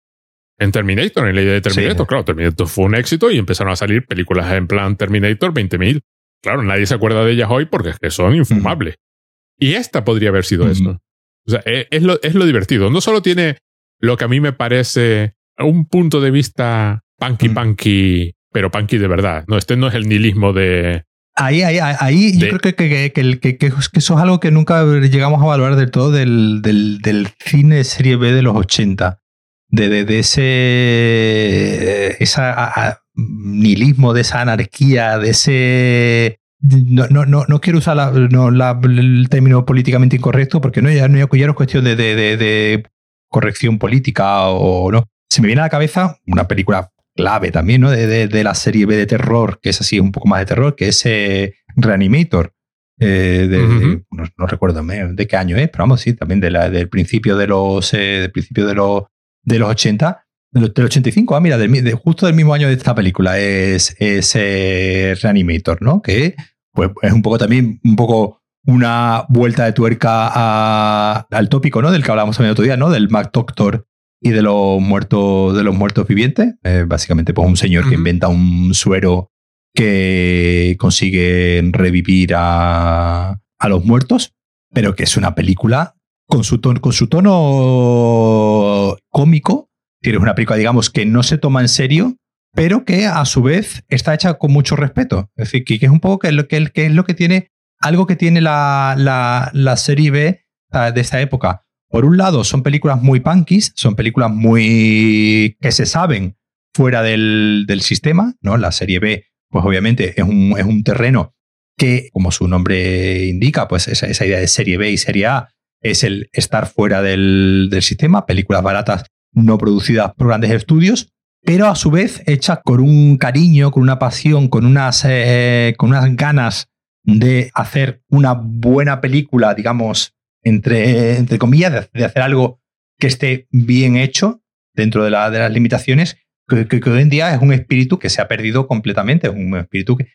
en Terminator, en la idea de Terminator. Claro, Terminator fue un éxito y empezaron a salir películas en plan Terminator 20.000. Claro, nadie se acuerda de ellas hoy porque es que son infumables. Y esta podría haber sido eso. O sea, e, es, lo, es lo divertido. No solo tiene lo que a mí me parece un punto de vista punky mm. punky, pero punky de verdad. No, este no es el nihilismo de. Ahí, ahí, ahí yo creo que, que, que, que, eso es algo que nunca llegamos a valorar del todo del, del, del cine serie B de los 80. De, de, de ese esa, nihilismo, de esa anarquía, de ese no, no, no, no quiero usar el término políticamente incorrecto porque no, ya, no, ya no es cuestión de, de, de, corrección política o no. Se me viene a la cabeza una película clave también, ¿no? De, de, la serie B de terror, que es así un poco más de terror, que es eh, Reanimator. Eh, de, no, recuerdo de qué año es, pero vamos, sí, también de la, del principio de los, eh, del principio de los, de los 80, del, 85, ah, mira, justo del mismo año de esta película es, es Reanimator, ¿no? Que pues es un poco también, un poco una vuelta de tuerca al tópico, ¿no? Del que hablábamos también el otro día, ¿no? Del Mac Doctor y de los muertos, de los muertos vivientes. Eh, básicamente, pues un señor que inventa un suero que consigue revivir a, a, los muertos, pero que es una película con su tono, con su tono cómico. Tienes una película, digamos, que no se toma en serio, pero que a su vez está hecha con mucho respeto. Es decir, que, es un poco que, lo, que, es lo que tiene, algo que tiene la, la, serie B de esta época. Por un lado, son películas muy punkies, son películas muy que se saben fuera del, del sistema, ¿no? La serie B, pues obviamente es un, es un terreno que, como su nombre indica, pues esa, esa, idea de serie B y serie A es el estar fuera del, del sistema, películas baratas no producidas por grandes estudios, pero a su vez hecha con un cariño, con una pasión, con unas, eh, con unas ganas de hacer una buena película, digamos, entre, entre comillas, de, hacer algo que esté bien hecho dentro de, la, de las limitaciones, que, hoy en día es un espíritu que se ha perdido completamente, es un espíritu que,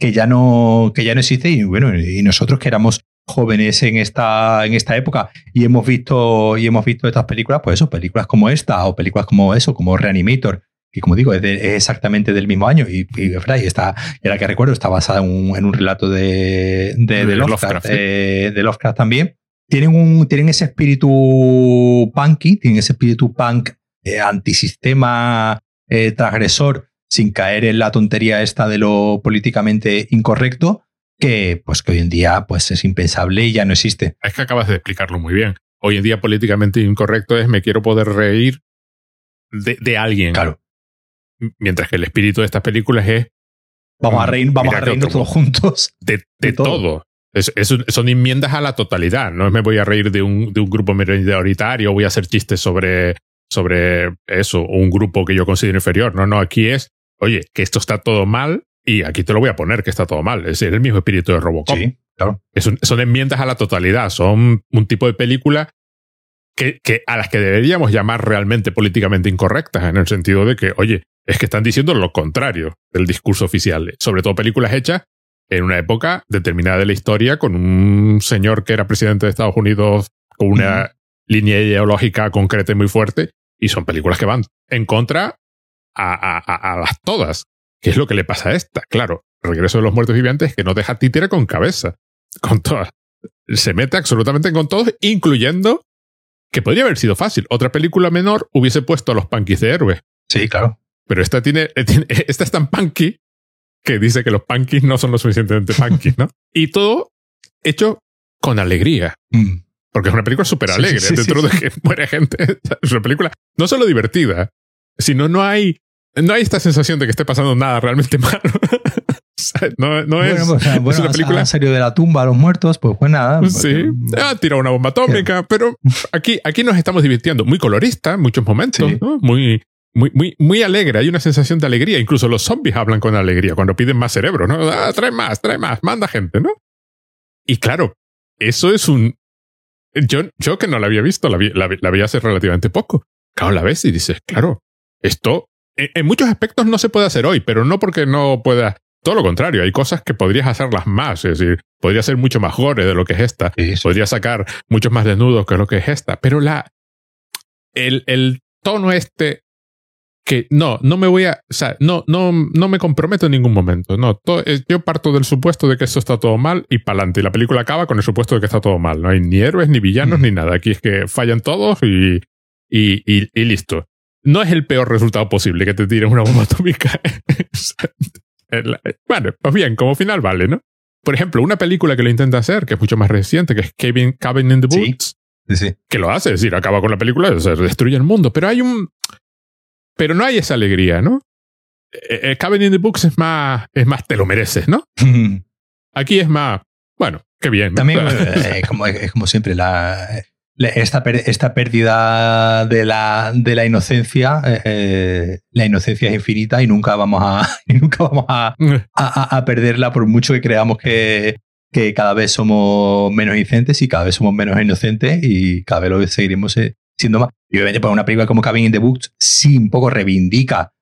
que, ya, no, que ya no existe y bueno, y nosotros que éramos jóvenes en esta, en esta época y hemos visto y hemos visto estas películas, pues eso, películas como esta o películas como eso, como Reanimator, que como digo, es, exactamente del mismo año y, y, y está, era que recuerdo, está basada en un, relato de, de, de Lovecraft, eh, de Lovecraft también. Tienen, un, tienen ese espíritu punky, tienen ese espíritu punk eh, antisistema, eh, transgresor, sin caer en la tontería esta de lo políticamente incorrecto, que pues que hoy en día pues es impensable y ya no existe. Es que acabas de explicarlo muy bien. Hoy en día políticamente incorrecto es me quiero poder reír de, de alguien. Claro. Mientras que el espíritu de estas películas es. Vamos a reír, vamos a reírnos todos juntos. De, de, todo. son enmiendas a la totalidad. No me voy a reír de un, de un grupo minoritario, voy a hacer chistes sobre, sobre eso, un grupo que yo considero inferior. No, no, aquí es, oye, que esto está todo mal y aquí te lo voy a poner que está todo mal. Es el mismo espíritu de Robocop. Sí, claro. son enmiendas a la totalidad. Son un tipo de película que, que, a las que deberíamos llamar realmente políticamente incorrectas, en el sentido de que, oye, es que están diciendo lo contrario del discurso oficial. Sobre todo películas hechas en una época determinada de la historia con un señor que era presidente de Estados Unidos con una línea ideológica concreta y muy fuerte. Y son películas que van en contra a, a, a, las todas. ¿Qué es lo que le pasa a esta? Claro, Regreso de los Muertos Vivientes que no deja títere con cabeza. Con todas. Se mete absolutamente con todos, incluyendo que podría haber sido fácil. Otra película menor hubiese puesto a los punkis de héroe. Sí, claro. Pero esta tiene, esta es tan punky que dice que los punkies no son lo suficientemente punky, ¿no? Y todo hecho con alegría. Mm. Porque es una película súper alegre, dentro de que muere gente. Es una película no solo divertida, sino no hay, no hay esta sensación de que esté pasando nada realmente malo. no, no es, pues, es, una película. serio de la tumba a los muertos, pues pues nada. Pues, sí, ha ah, tirado una bomba atómica, pero aquí, aquí nos estamos divirtiendo. Muy colorista en muchos momentos, ¿no? Muy, muy, muy, muy alegre. Hay una sensación de alegría. Incluso los zombies hablan con alegría cuando piden más cerebro, ¿no? Ah, trae más, trae más, manda gente, ¿no? Y claro, eso es un. Yo, yo que no la había visto, la vi, la, vi hace relativamente poco. Claro, la ves y dices, claro, esto en, muchos aspectos no se puede hacer hoy, pero no porque no pueda. Todo lo contrario, hay cosas que podrías hacerlas más, es decir, podría ser mucho más gore de lo que es esta, podría sacar muchos más desnudos que lo que es esta, pero la, el, el tono este que no, no me voy a, o sea, no, no, no me comprometo en ningún momento. No, eh, yo parto del supuesto de que esto está todo mal y para adelante. Y la película acaba con el supuesto de que está todo mal. No hay ni héroes, ni villanos, ni nada. Aquí es que fallan todos y, y, y, listo. No es el peor resultado posible que te tiren una bomba atómica. bueno, pues bien, como final vale, ¿no? Por ejemplo, una película que lo intenta hacer, que es mucho más reciente, que es Cabin, Cabin in the Woods, que lo hace, es decir, acaba con la película, o sea, destruye el mundo, pero hay un... Pero no hay esa alegría, ¿no? Eh, eh, Cabin in the Books es más, es más te lo mereces, ¿no? Aquí es más, bueno, qué bien. También eh, como, es como siempre, la, esta, esta pérdida de la, de la inocencia, la inocencia es infinita y nunca vamos a, nunca vamos a, a, perderla por mucho que creamos que, que cada vez somos menos inocentes y cada vez somos menos inocentes y cada vez lo seguiremos siendo más. Y obviamente, pues una película como Cabin in the Books sí un poco reivindica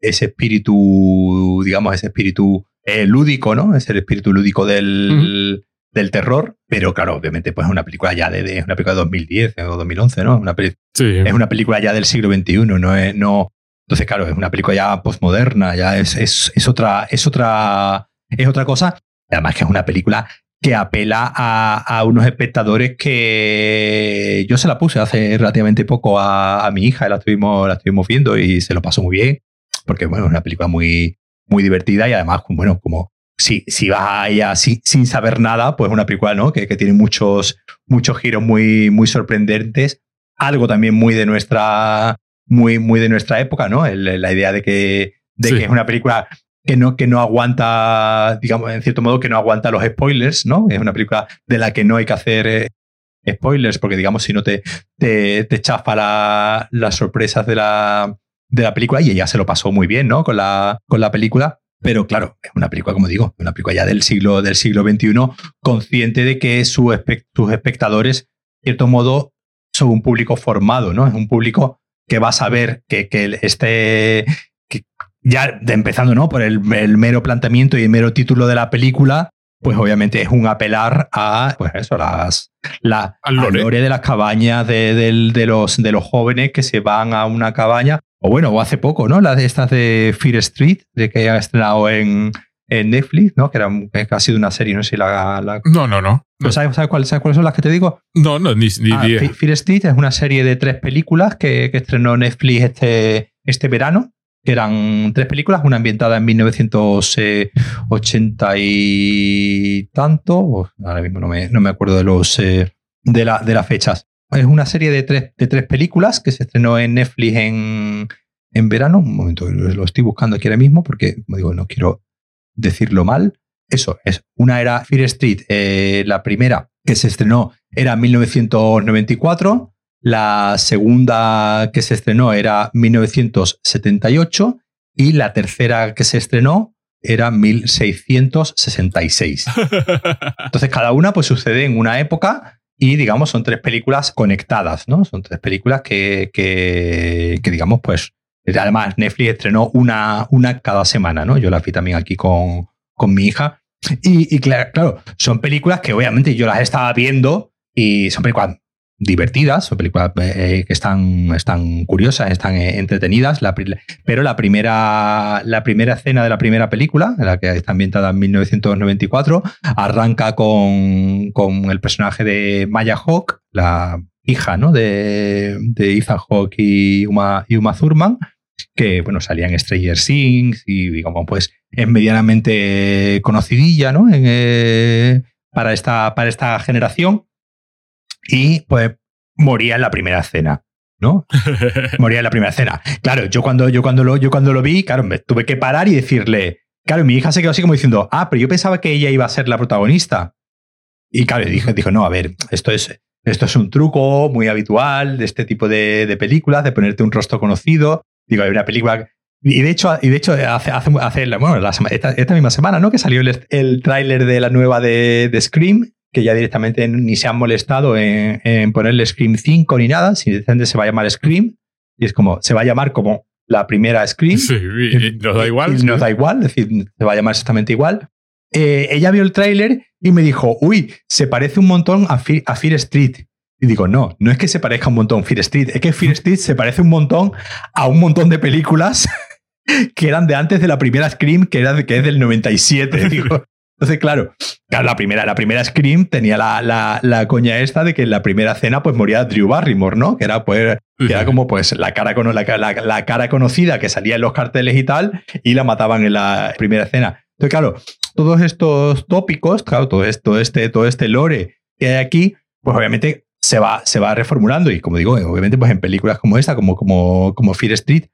ese espíritu, digamos, ese espíritu eh, lúdico, ¿no? Es el espíritu lúdico del, del, terror, pero claro, obviamente, pues es una película ya de, una película de 2010 o 2011, ¿no? Una Es una película ya del siglo XXI, no es, no. Entonces, claro, es una película ya postmoderna, ya es, es, es otra, es otra, es otra cosa. Además que es una película que apela a, a, unos espectadores que yo se la puse hace relativamente poco a, a mi hija, la estuvimos, la estuvimos viendo y se lo pasó muy bien porque bueno, es una película muy, muy divertida y además, bueno, como si, si vas a ella sin, sin saber nada, pues es una película ¿no? que, que tiene muchos, muchos giros muy, muy sorprendentes, algo también muy de nuestra, muy, muy de nuestra época, ¿no? la idea de que, de que es una película que no, que no aguanta, digamos, en cierto modo, que no aguanta los spoilers, ¿no? Es una película de la que no hay que hacer eh, spoilers, porque digamos, si no te, te, te chafa la, las sorpresas de la, de la película y ella se lo pasó muy bien, ¿no? Con la, con la película. Pero claro, es una película, como digo, una película ya del siglo, del siglo XXI, consciente de que sus espectadores, de cierto modo, son un público formado, ¿no? Es un público que va a saber que, que este, que ya empezando, ¿no? Por el, mero planteamiento y el mero título de la película, pues obviamente es un apelar a, pues eso, las, la, lore. de las cabañas de, de, los, de los jóvenes que se van a una cabaña o bueno, o hace poco, ¿no? Las de estas de Fear Street, de que ha estrenado en, en Netflix, ¿no? Que, era, que ha sido una serie, no sé si la... No, no, no. ¿Sabes, cuáles son las que te digo? No, no, ni, ni ah, Fear Street es una serie de tres películas que, que, estrenó Netflix este, este verano, que eran tres películas, una ambientada en 1980 y tanto, ahora mismo no me, no me acuerdo de los... Eh, de, la, de las fechas. Es una serie de tres, de tres películas que se estrenó en Netflix en, en verano. Un momento, lo estoy buscando aquí ahora mismo porque, como digo, no quiero decirlo mal. Eso es. Una era Fear Street, eh, la primera que se estrenó era 1994. La segunda que se estrenó era 1978 y la tercera que se estrenó era 1666. Entonces cada una pues sucede en una época y, digamos, son tres películas conectadas, ¿no? Son tres películas que, que, digamos, pues, además Netflix estrenó una, una cada semana, ¿no? Yo la vi también aquí con, con mi hija. Y, y claro, claro, son películas que obviamente yo las estaba viendo y son películas divertidas, son películas eh, que están, están curiosas, están eh, entretenidas, pero la primera, la primera escena de la primera película, la que está ambientada en 1994, arranca con, con el personaje de Maya Hawk, la hija ¿no? de, de Ethan Hawke y Uma, y Uma Thurman, que bueno, salían Stranger Things y digamos, pues es medianamente conocidilla ¿no? Eh, para, esta, para esta generación y pues moría en la primera escena. ¿no? Moría en la primera escena. Claro, yo cuando, yo cuando, lo, yo cuando lo vi, claro, me tuve que parar y decirle, claro, mi hija se quedó así como diciendo, ah, pero yo pensaba que ella iba a ser la protagonista. Y claro, dijo, dijo no, a ver, esto es, esto es un truco muy habitual de este tipo de, películas, de ponerte un rostro conocido. Digo, hay una película... Y de hecho, y de hecho hace, hace, hace bueno, esta, misma semana, ¿no? Que salió el, el tráiler de la nueva de, de Scream, que ya directamente ni se han molestado en, ponerle Scream 5 ni nada, simplemente se va a llamar Scream y es como, se va a llamar como la primera Scream. Sí, y nos da igual. Y, nos da igual, es decir, se va a llamar exactamente igual. Eh, ella vio el tráiler y me dijo, uy, se parece un montón a, Fear, Street. Y digo, no, no es que se parezca un montón a Fear Street, es que Fear Street se parece un montón a un montón de películas que eran de antes de la primera Scream, que, era, que es del 97. Digo. Entonces, claro, claro, la primera, la primera Scream tenía la, la, la, coña esta de que en la primera escena pues moría Drew Barrymore, ¿no? Que era pues que era como pues la cara, la, la, cara conocida que salía en los carteles y tal, y la mataban en la primera escena. Entonces, claro, todos estos tópicos, claro, todo esto, este, todo este lore que hay aquí, pues obviamente se va, se va reformulando. Y como digo, obviamente, pues en películas como esta, como, como, como Fear Street,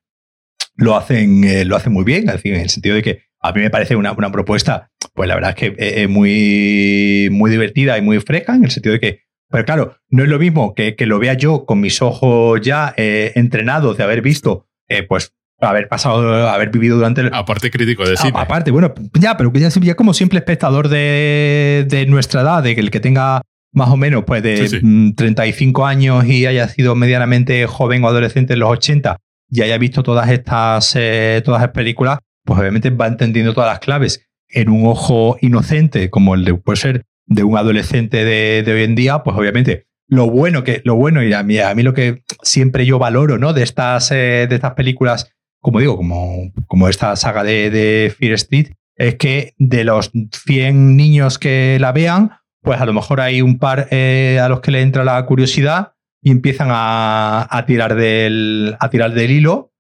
lo hacen, eh, lo hacen muy bien, en el sentido de que a mí me parece una, una propuesta, pues la verdad es que es muy, muy divertida y muy fresca, en el sentido de que, pero claro, no es lo mismo que, que lo vea yo con mis ojos ya eh, entrenados de haber visto, eh, pues haber pasado, haber vivido durante el... Aparte crítico de cine. Aparte, bueno, ya, pero ya, ya como simple espectador de, de nuestra edad, de que el que tenga más o menos pues de 35 mm, años y haya sido medianamente joven o adolescente en los 80 y haya visto todas estas, eh, todas las películas, pues obviamente va entendiendo todas las claves en un ojo inocente como el de puede ser de un adolescente de, hoy en día, pues obviamente lo bueno que lo bueno y a mí, a mí lo que siempre yo valoro ¿no? de, estas, eh, de estas películas, como digo, como, como esta saga de, de Fear Street, es que de los 100 niños que la vean, pues a lo mejor hay un par eh, a los que le entra la curiosidad y empiezan a, tirar, del, a tirar del hilo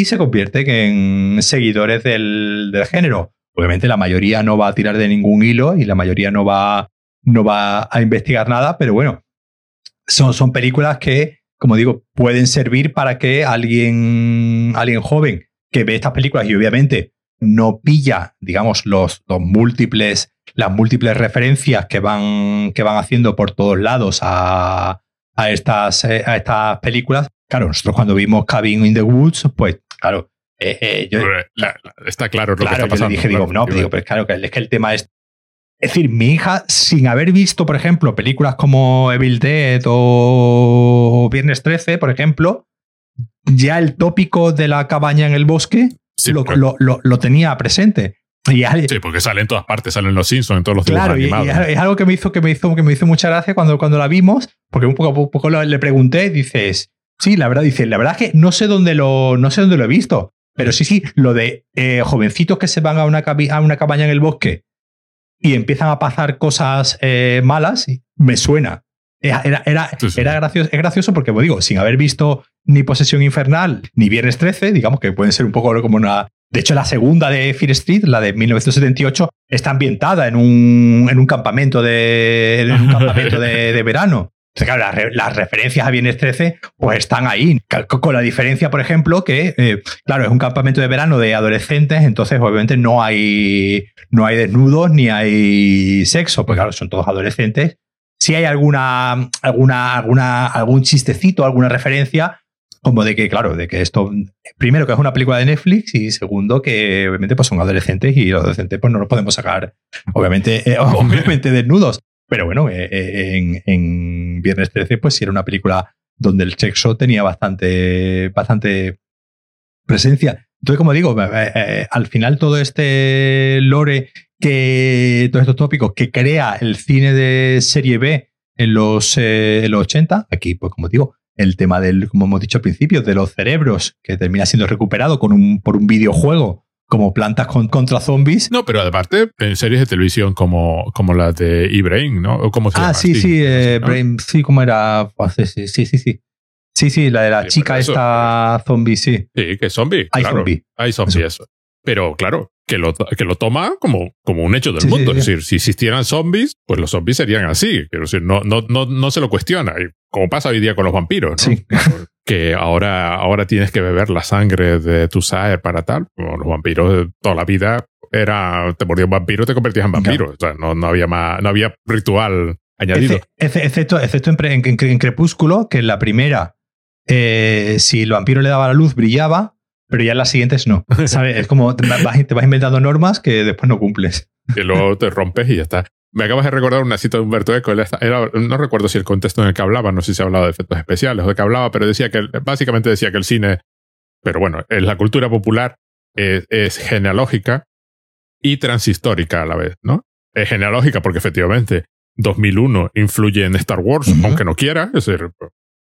y se convierten en seguidores del, género. Obviamente la mayoría no va a tirar de ningún hilo y la mayoría no va, no va a investigar nada, pero bueno, son, son películas que, como digo, pueden servir para que alguien, alguien joven que ve estas películas y obviamente no pilla, digamos, los, los múltiples las múltiples referencias que van, que van haciendo por todos lados a, a, estas, eh, a estas películas. Claro, nosotros cuando vimos Cabin in the Woods, pues claro, eh, eh, yo, está claro lo que está pasando. Yo dije, digo, no, digo, pero claro, es que el tema es. Es decir, mi hija, sin haber visto, por ejemplo, películas como Evil Dead o Viernes 13, por ejemplo, ya el tópico de la cabaña en el bosque lo, lo, lo, tenía presente sí, porque salen en todas partes, salen los Simpsons, en todos los claro, dibujos animados. Y, es algo que me hizo, que me hizo, que me hizo mucha gracia cuando, cuando la vimos, porque un poco, poco le pregunté, dices, sí, la verdad, dice, la verdad es que no sé dónde lo, no sé dónde lo he visto, pero sí, sí, lo de eh, jovencitos que se van a una, a una cabaña en el bosque y empiezan a pasar cosas eh, malas, me suena. Era, era, era, gracioso, es gracioso porque, como digo, sin haber visto ni Posesión Infernal ni Viernes 13, digamos que pueden ser un poco como una, de hecho, la segunda de Fear Street, la de 1978, está ambientada en un, en un campamento de, en un campamento de, verano. Claro, las, referencias a Viernes 13 pues están ahí. Con la diferencia, por ejemplo, que, eh, claro, es un campamento de verano de adolescentes, entonces obviamente no hay, no hay desnudos ni hay sexo, pues claro, son todos adolescentes. Si hay alguna, alguna, alguna, algún chistecito, alguna referencia, como de que, claro, de que esto, primero que es una película de Netflix y segundo que obviamente pues son adolescentes y los adolescentes pues no los podemos sacar, obviamente, eh, obviamente desnudos. Pero bueno, eh, eh, en, Viernes 13 pues sí era una película donde el sexo tenía bastante, bastante presencia. Entonces, como digo, al final todo este lore que, todos estos tópicos que crea el cine de serie B en los, en los 80, aquí pues como digo, el tema del, como hemos dicho al principio, de los cerebros, que termina siendo recuperado con un, por un videojuego como plantas contra zombies. No, pero aparte, en series de televisión como, como las de E-Brain, ¿no? ¿O cómo se ah, sí, sí, eh, Brain, sí, como era. Pues, sí, sí, sí, sí. Sí, sí, la de la chica esta zombie, sí. Sí, que es zombie. Hay zombie. Hay zombie, eso. Pero claro, que lo, que lo toma como, como un hecho del mundo. es decir, si existieran zombies, pues los zombies serían así. Quiero decir, no, no, no, no se lo cuestiona. Como pasa hoy día con los vampiros, ¿no? Que ahora, ahora tienes que beber la sangre de tu saer para tal. Los vampiros de toda la vida era, te mordía un vampiro, te convertías en vampiro. O sea, no, no había más, no había ritual añadido. Excepto, excepto en, en, Crepúsculo, que en la primera, eh, si el vampiro le daba la luz, brillaba, pero ya en las siguientes no. ¿sabes? Es como te vas, te vas inventando normas que después no cumples. Que luego te rompes y ya está. Me acabas de recordar una cita de Humberto Eco. no recuerdo si el contexto en el que hablaba, no sé si hablaba de efectos especiales o de qué hablaba, pero decía que básicamente decía que el cine, pero bueno, es la cultura popular es, genealógica y transhistórica a la vez, ¿no? Es genealógica porque efectivamente 2001 influye en Star Wars, aunque no quiera, es decir,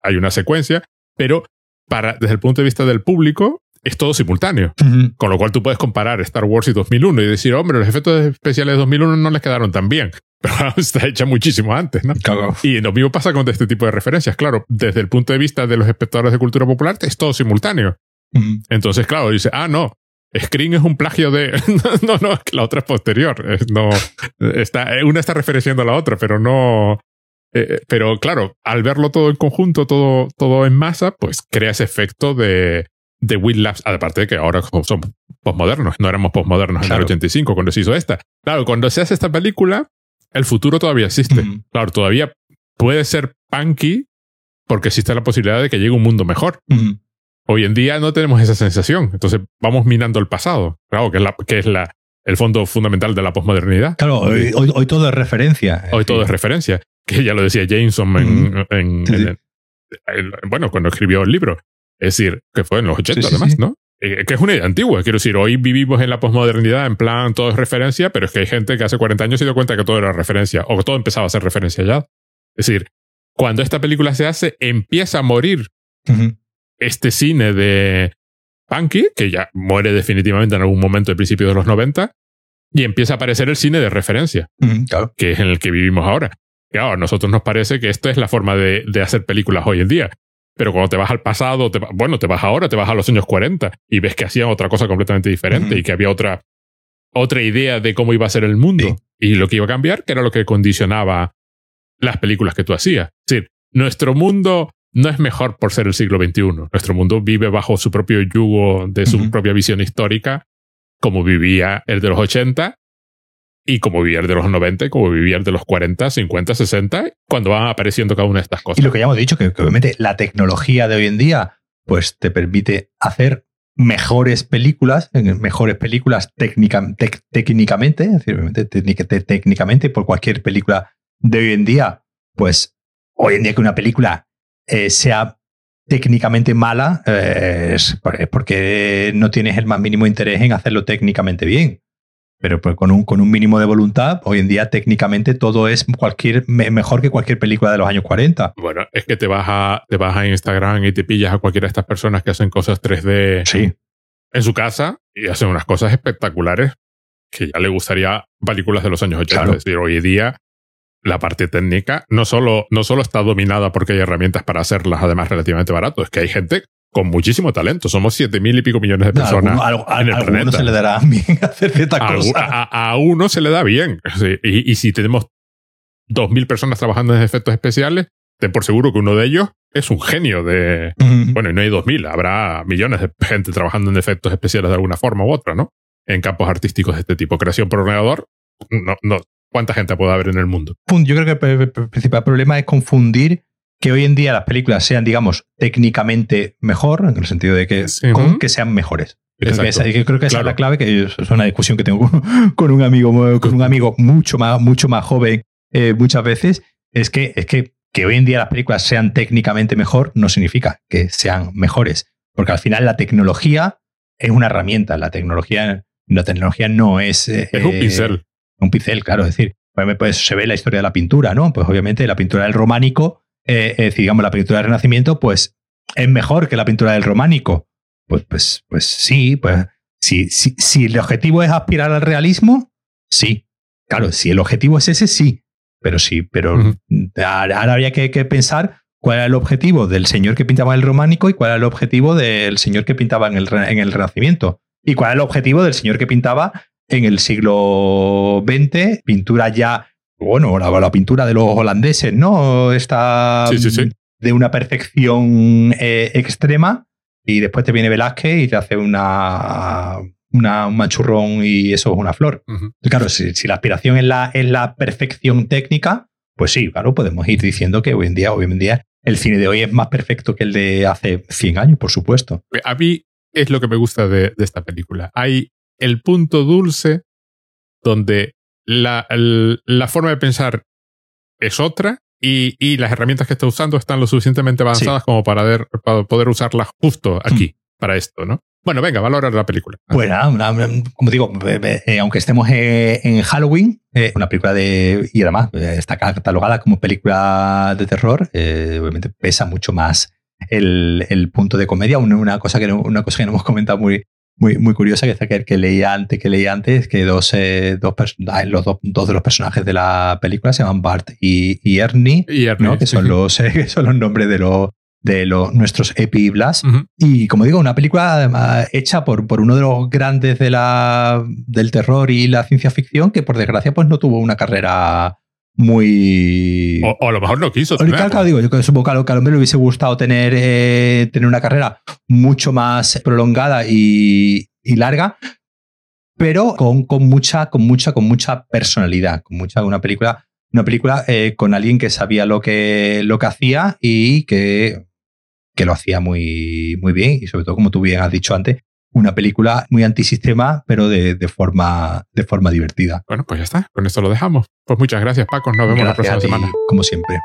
hay una secuencia, pero para, desde el punto de vista del público, es todo simultáneo. Con lo cual tú puedes comparar Star Wars y 2001 y decir, hombre, los efectos especiales de 2001 no les quedaron tan bien. Pero está hecha muchísimo antes, ¿no? Y lo mismo pasa con este tipo de referencias. Claro, desde el punto de vista de los espectadores de cultura popular, es todo simultáneo. Entonces, claro, dice, ah, no, Screen es un plagio de. no, no, la otra es posterior. No, está, una está referenciando a la otra, pero no. Eh, pero claro, al verlo todo en conjunto, todo, todo en masa, pues crea ese efecto de, de Will Labs. Aparte de que ahora somos postmodernos, no éramos postmodernos en el 85 cuando se hizo esta. Claro, cuando se hace esta película, el futuro todavía existe. Claro, todavía puede ser punky porque existe la posibilidad de que llegue un mundo mejor. Hoy en día no tenemos esa sensación. Entonces vamos minando el pasado. Claro, que es, la, que es la, el fondo fundamental de la posmodernidad. Claro, hoy, hoy, todo es referencia. Hoy todo es referencia. Que ya lo decía Jameson en, bueno, cuando escribió el libro. Es decir, que fue en los 80 además, ¿no? Eh, que es una idea antigua. Quiero decir, hoy vivimos en la posmodernidad, en plan todo es referencia, pero es que hay gente que hace 40 años se dio cuenta que todo era referencia, o que todo empezaba a ser referencia ya. Es decir, cuando esta película se hace, empieza a morir este cine de Punky, que ya muere definitivamente en algún momento del principio de los 90, y empieza a aparecer el cine de referencia, que es en el que vivimos ahora. Claro, a nosotros nos parece que esta es la forma de, hacer películas hoy en día. Pero cuando te vas al pasado, te, bueno, te vas ahora, te vas a los años 40 y ves que hacían otra cosa completamente diferente y que había otra, otra idea de cómo iba a ser el mundo y lo que iba a cambiar, que era lo que condicionaba las películas que tú hacías. Es decir, nuestro mundo no es mejor por ser el siglo XXI. Nuestro mundo vive bajo su propio yugo de su propia visión histórica, como vivía el de los 80 y como el de los 90 como el de los 40, 50, 60, cuando van apareciendo cada una de estas cosas. Y lo que ya hemos dicho, que, obviamente la tecnología de hoy en día pues te permite hacer mejores películas, mejores películas técnicamente, es decir, técnicamente por cualquier película de hoy en día, pues hoy en día que una película eh, sea técnicamente mala eh, es porque no tienes el más mínimo interés en hacerlo técnicamente bien. Pero pues con, un, con un mínimo de voluntad, hoy en día técnicamente todo es cualquier, mejor que cualquier película de los años 40. Bueno, es que te vas, a, te vas a Instagram y te pillas a cualquiera de estas personas que hacen cosas 3D sí. en su casa y hacen unas cosas espectaculares que ya le gustaría películas de los años 80. Es decir, hoy en día la parte técnica no solo, no solo está dominada porque hay herramientas para hacerlas, además relativamente barato, es que hay gente con muchísimo talento. Somos siete mil y pico millones de personas en el a uno se le dará bien hacer ciertas cosas. A, uno se le da bien. y, si tenemos dos mil personas trabajando en efectos especiales, ten por seguro que uno de ellos es un genio de... Bueno, y no hay dos mil, habrá millones de gente trabajando en efectos especiales de alguna forma u otra, ¿no? En campos artísticos de este tipo. Creación por ordenador, no, no, ¿Cuánta gente puede haber en el mundo? Yo creo que el principal problema es confundir que hoy en día las películas sean, digamos, técnicamente mejor, en el sentido de que, con que sean mejores. Creo que, esa, es la clave, que es una discusión que tengo con, un amigo, con un amigo mucho más, mucho más joven eh, muchas veces, es que, es que, que hoy en día las películas sean técnicamente mejor no significa que sean mejores, porque al final la tecnología es una herramienta, la tecnología, la tecnología no es... es un eh, pincel. un pincel, claro, es decir, pues, pues, se ve la historia de la pintura, ¿no? Pues obviamente la pintura del románico, eh, es decir, digamos, la pintura del Renacimiento, pues es mejor que la pintura del románico. Pues, pues, pues sí, pues si, si, si el objetivo es aspirar al realismo, sí. Claro, si el objetivo es ese, sí. Pero sí, pero ahora habría que, pensar cuál era el objetivo del señor que pintaba el románico y cuál era el objetivo del señor que pintaba en el, en el Renacimiento. Y cuál era el objetivo del señor que pintaba en el siglo XX, pintura ya, bueno, la, pintura de los holandeses, ¿no? Está de una perfección eh, extrema y después te viene Velázquez y te hace una, una un manchurrón y eso es una flor. Claro, si, la aspiración es la, es la perfección técnica, pues sí, claro, podemos ir diciendo que hoy en día, hoy en día, el cine de hoy es más perfecto que el de hace 100 años, por supuesto. A mí es lo que me gusta de, de esta película. Hay el punto dulce donde la, la forma de pensar es otra y, y, las herramientas que está usando están lo suficientemente avanzadas como para, para, poder usarlas justo aquí, para esto, ¿no? Bueno, venga, valorar la película. Bueno, como digo, eh, aunque estemos eh, en Halloween, eh, una película de. Y además está catalogada como película de terror, obviamente pesa mucho más el, punto de comedia. Una, cosa que una cosa que no hemos comentado muy, muy, muy curiosa, que que, que leía antes, que leía antes, que dos, dos, los dos, de los personajes de la película se llaman Bart y, Ernie, que, son los, que son los nombres de los de nuestros Epi Blast. Y como digo, una película hecha por, por uno de los grandes de la, del terror y la ciencia ficción que por desgracia pues no tuvo una carrera muy... O, a lo mejor no quiso. Claro, digo, yo supongo que al hombre le hubiese gustado tener, eh, tener una carrera mucho más prolongada y, larga, pero con, con, mucha, con mucha, con mucha personalidad, con mucha, una película, una película eh, con alguien que sabía lo que, lo que hacía y que que lo hacía muy, muy bien y sobre todo, como tú bien has dicho antes, una película muy antisistema, pero de, forma, de forma divertida. Bueno, pues ya está, con esto lo dejamos. Pues muchas gracias, Paco, nos vemos la próxima semana. Como siempre.